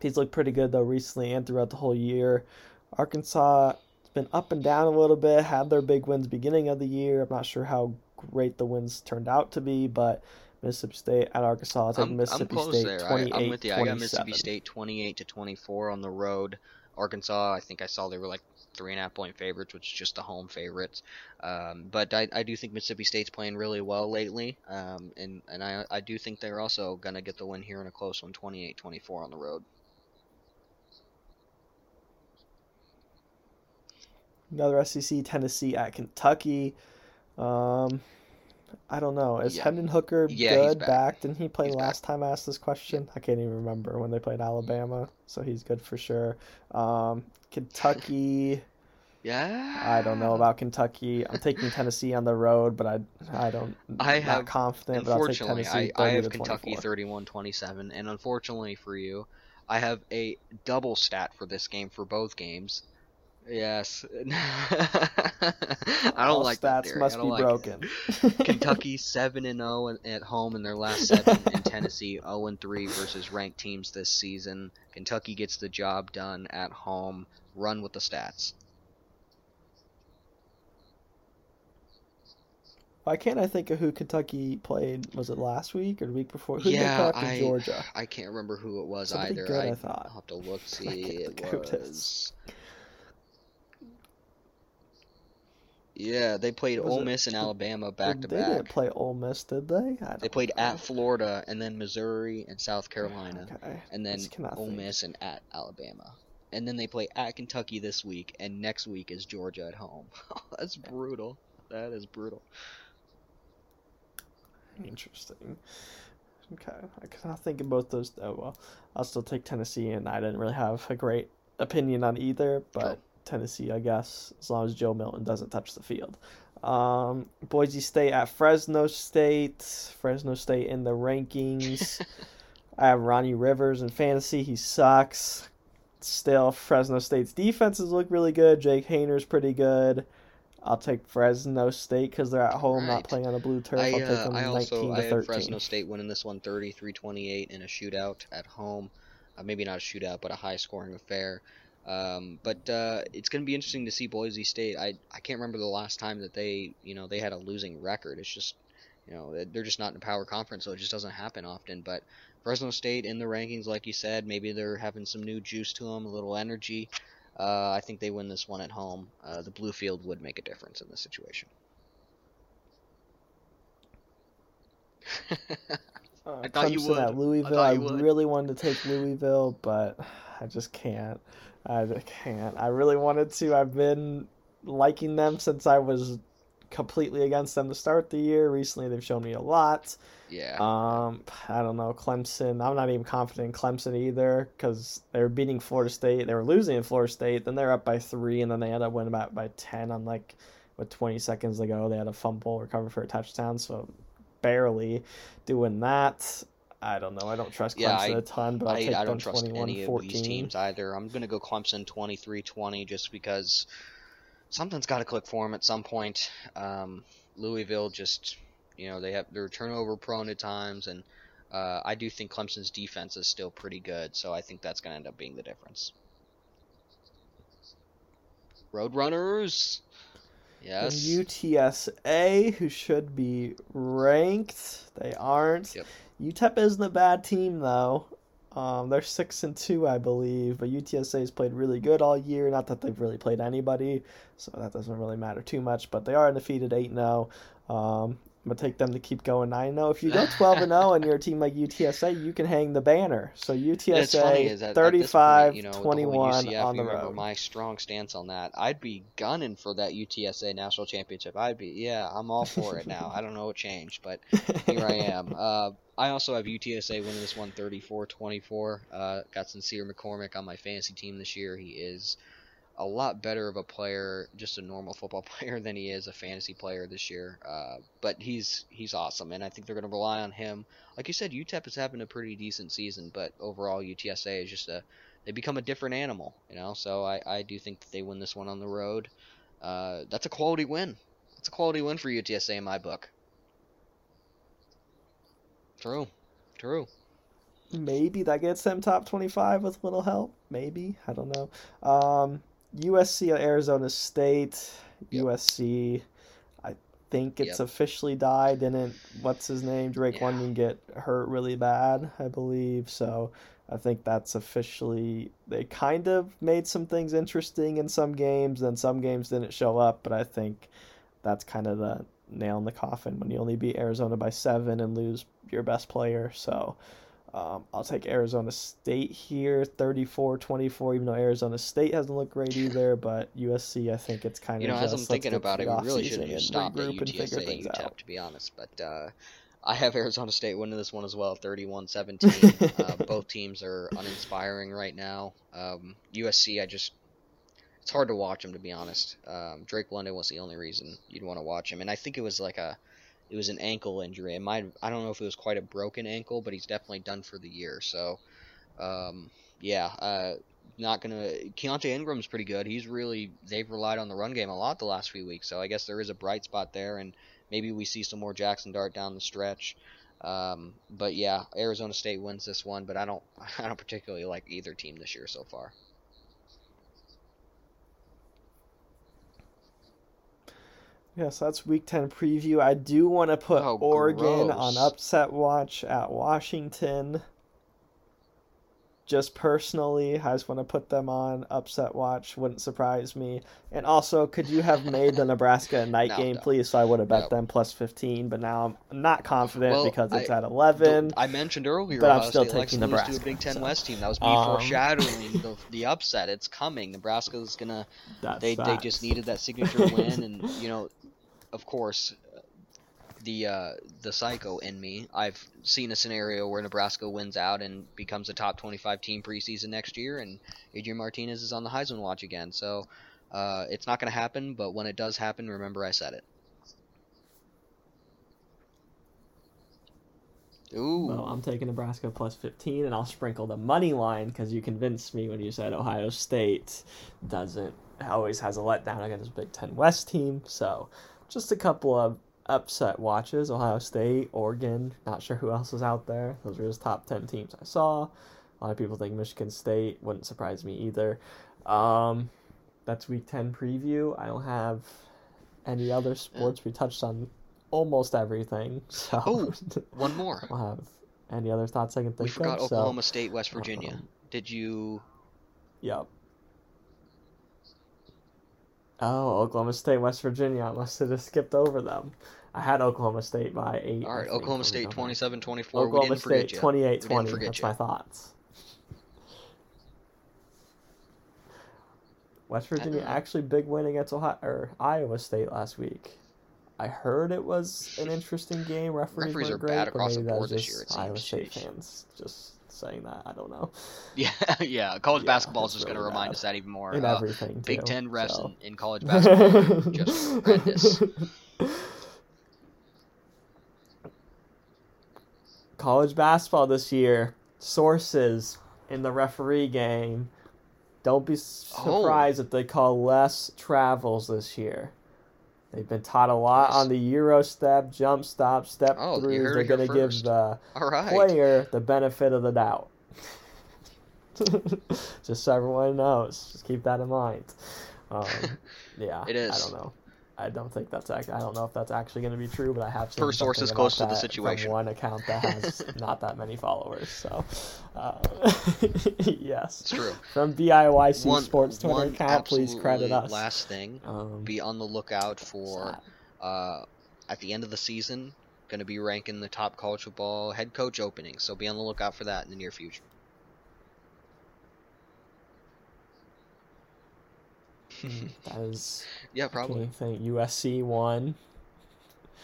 he's looked pretty good though recently and throughout the whole year. Arkansas has been up and down a little bit. Had their big wins beginning of the year. I'm not sure how great the wins turned out to be, but Mississippi State at Arkansas. I'll take I'm, I'm Mississippi close State there. I, 28 I'm with you. I got Mississippi State 28 to 24 on the road. Arkansas, I think I saw they were like three and a half point favorites, which is just the home favorites. Um, but I, I do think Mississippi State's playing really well lately, um, and and I I do think they're also gonna get the win here in a close one, 28-24 on the road. Another SEC, Tennessee at Kentucky. Um, I don't know. Is Yeah. Hendon Hooker Yeah, good back. Didn't he play He's last time I asked this question? I can't even remember when they played Alabama, so he's good for sure. Um, Kentucky. Yeah. I don't know about Kentucky. I'm taking Tennessee on the road, but I I don't I not have- confident, but I'll take Unfortunately, Tennessee I, I have Kentucky 31-27, and unfortunately for you, I have a double stat for this game for both games. Yes. I don't All like that stats theory. must be like broken. Kentucky seven and oh zero at home in their last seven, and Tennessee zero and three versus ranked teams this season. Kentucky gets the job done at home. Run with the stats. Why can't I think of who Kentucky played? Was it last week or the week before? Who they yeah, I Georgia? I can't remember who it was Somebody either. good, I, I thought. will have to look. See, it was. Yeah, they played Was Ole it- Miss and Alabama back to back. they didn't back. play Ole Miss, did they? I They don't played know. at Florida and then Missouri and South Carolina. Okay. and then cannot Ole think. Miss and at Alabama. And then they play at Kentucky this week, and next week is Georgia at home. That's brutal. That is brutal. Interesting. Okay, I cannot think of both those. Oh well, I'll still take Tennessee, and I didn't really have a great opinion on either, but. Tennessee, I guess, as long as Joe Milton doesn't touch the field. Um, Boise State at Fresno State. Fresno State in the rankings. I have Ronnie Rivers in fantasy. He sucks. Still, Fresno State's defenses look really good. Jake Haener's pretty good. I'll take Fresno State because they're at home, not playing on a blue turf. I, I'll take uh, them I 19 also I to had 13. Fresno State winning this one 33-28 in a shootout at home. Uh, maybe not a shootout, but a high-scoring affair. Um, but uh, it's going to be interesting to see Boise State. I I can't remember the last time that they you know they had a losing record. It's just you know they're just not in a power conference, so it just doesn't happen often. But Fresno State in the rankings, like you said, maybe they're having some new juice to them, a little energy. Uh, I think they win this one at home. Uh, the blue field would make a difference in this situation. Uh, I thought you would. at I Louisville. thought I, you would. really wanted to take Louisville, but I just can't. I can't. I really wanted to. I've been liking them since I was completely against them to start the year. Recently, they've shown me a lot. yeah. Um, I don't know Clemson. I'm not even confident in Clemson either because they were beating Florida State. They were losing in Florida State. Then they're up by three, and then they end up winning by by ten on like with 20 seconds to go. They had a fumble, recover for a touchdown, so barely doing that. I don't know. I don't trust Clemson Yeah, I- a ton, but I'll I, take I don't trust 21 any of 14. these teams either. I'm going to go Clemson 23-20 just because something's got to click for them at some point. Um, Louisville just, you know, they have they're turnover prone at times, and uh, I do think Clemson's defense is still pretty good, so I think that's going to end up being the difference. Roadrunners. Yes. UTSA, who should be ranked, they aren't. Yep. UTEP isn't a bad team though. Um, they're six and two, I believe, but UTSA has played really good all year. Not that they've really played anybody, so that doesn't really matter too much. But they are undefeated, eight zero. Um, I'm gonna take them to keep going nine zero. If you go twelve and zero and you're a team like UTSA, you can hang the banner. So UTSA 35 you know, 21 on the remember road. my strong stance on that. I'd be gunning for that UTSA national championship. I'd be yeah, I'm all for it now. I don't know what changed, but here I am. Uh, I also have UTSA winning this one 34-24. Uh, got Sincere McCormick on my fantasy team this year. He is a lot better of a player, just a normal football player, than he is a fantasy player this year. Uh, but he's he's awesome, and I think they're going to rely on him. Like you said, UTEP is having a pretty decent season, but overall UTSA is just a they become a different animal, you know. So I, I do think that they win this one on the road. Uh, that's a quality win. That's a quality win for UTSA in my book. True, true. Maybe that gets them top 25 with little help. Maybe. I don't know. Um, USC, Arizona State. Yep. USC, I think it's Yep. officially died. Didn't, what's his name? Drake Yeah. London get hurt really bad, I believe. So I think that's officially, they kind of made some things interesting in some games, and some games didn't show up. But I think that's kind of the nail in the coffin when you only beat Arizona by seven and lose your best player. So. Um, I'll take Arizona State here, 34-24, even though Arizona State hasn't looked great either. But USC, I think it's kind You of you know, as just, I'm let's thinking about it, we really should have stopped at regroup and figure UTSA UTEP, out. to be honest. But uh, I have Arizona State winning this one as well, 31-17. uh, both teams are uninspiring right now. Um, USC, I just it's hard to watch them to be honest. Um, Drake London was the only reason you'd want to watch him, and I think it was like a it was an ankle injury. It might I don't know if it was quite a broken ankle, but he's definitely done for the year. So um, yeah, uh, not gonna. Keaontay Ingram's pretty good. He's really they've relied on the run game a lot the last few weeks, so I guess there is a bright spot there, and maybe we see some more Jackson Dart down the stretch. Um, but yeah, Arizona State wins this one, but I don't I don't particularly like either team this year so far. Yes, that's Week 10 preview. I do want to put Oh, Oregon gross. on upset watch at Washington. Just personally, I just want to put them on upset watch. Wouldn't surprise me. And also, could you have made the Nebraska a night No, game, no. please? So I would have bet No. them plus 15, but now I'm not confident Well, because it's I- at 11. I mentioned earlier, but I'm still State to taking lose to a Big Ten so. West team. That was me Um, foreshadowing the, the upset. It's coming. Nebraska's gonna That's they they just needed that signature win, and you know, of course, the uh, the psycho in me. I've seen a scenario where Nebraska wins out and becomes a top 25 team preseason next year, and Adrian Martinez is on the Heisman watch again. So uh, it's not going to happen, but when it does happen, remember I said it. Ooh, Well, I'm taking Nebraska plus 15, and I'll sprinkle the money line because you convinced me when you said Ohio State doesn't always has a letdown against a Big Ten West team. So, just a couple of upset watches: Ohio State, Oregon. Not sure who else was out there. Those were just top 10 teams I saw. A lot of people think Michigan State wouldn't surprise me either. Um, that's Week 10 preview. I don't have any other sports. We touched on almost everything. So. Oh, one more. I don't have any other thoughts I can think of. We forgot of. Oklahoma State, West Virginia. um, Did you? Yep. Oh, Oklahoma State, West Virginia. I must have just skipped over them. I had Oklahoma State by eight. All right, Oklahoma State got 27 24. We Oklahoma State you. 28 We didn't 20. That's you. my thoughts. West Virginia uh-huh. actually big win against Ohio or Iowa State last week. I heard it was an interesting game. Referees, Referees are great, bad across the board was this year, it Iowa. State fans just saying that. I don't know. Yeah, yeah. College Yeah, basketball is just going to remind us that even more. In Uh, everything. Big too, Ten refs so. in, in college basketball just horrendous. College basketball this year. Sources in the referee game. Don't be Oh. surprised if they call less travels this year. They've been taught a lot on the Euro step, jump stop, step Oh, heard They're going to give the right. player the benefit of the doubt. Just so everyone knows. Just keep that in mind. Um, yeah, It is. I don't know. I don't think that's act- I don't know if that's actually going to be true, but I have seen Per sources close to the situation. one account that has not that many followers. So, uh, yes, It's true. from BIYC One, Sports Twitter one account, please credit us. last thing. Um, Be on the lookout for uh, at the end of the season, going to be ranking the top college football head coach openings. So be on the lookout for that in the near future. that is yeah, probably. Anything USC one.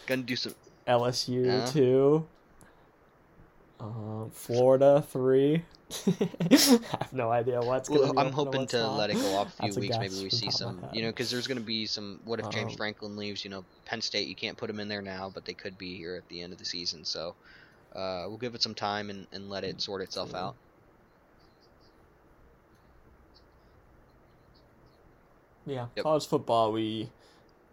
Gonna do some LSU yeah. two. Um, Florida three. I have no idea what's well, I'm hoping to let it go off a few weeks. Maybe we see some, you know, because there's going to be some. What if James um, Franklin leaves? You know, Penn State. You can't put him in there now, but they could be here at the end of the season. So uh, we'll give it some time and, and let it sort itself yeah. out. Yeah, yep. college football we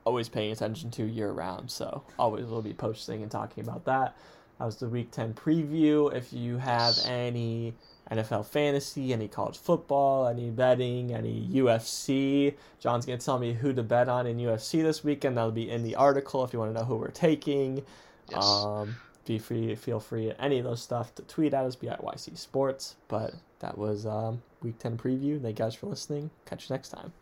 always paying attention to year round, so always will be posting and talking about that. That was the Week Ten preview. If you have any NFL fantasy, any college football, any betting, any UFC, John's gonna tell me who to bet on in UFC this weekend. That'll be in the article if you want to know who we're taking. Yes. Um, be free, feel free any of those stuff to tweet at us, be at YC Sports. But that was um, Week Ten preview. Thank you guys for listening. Catch you next time.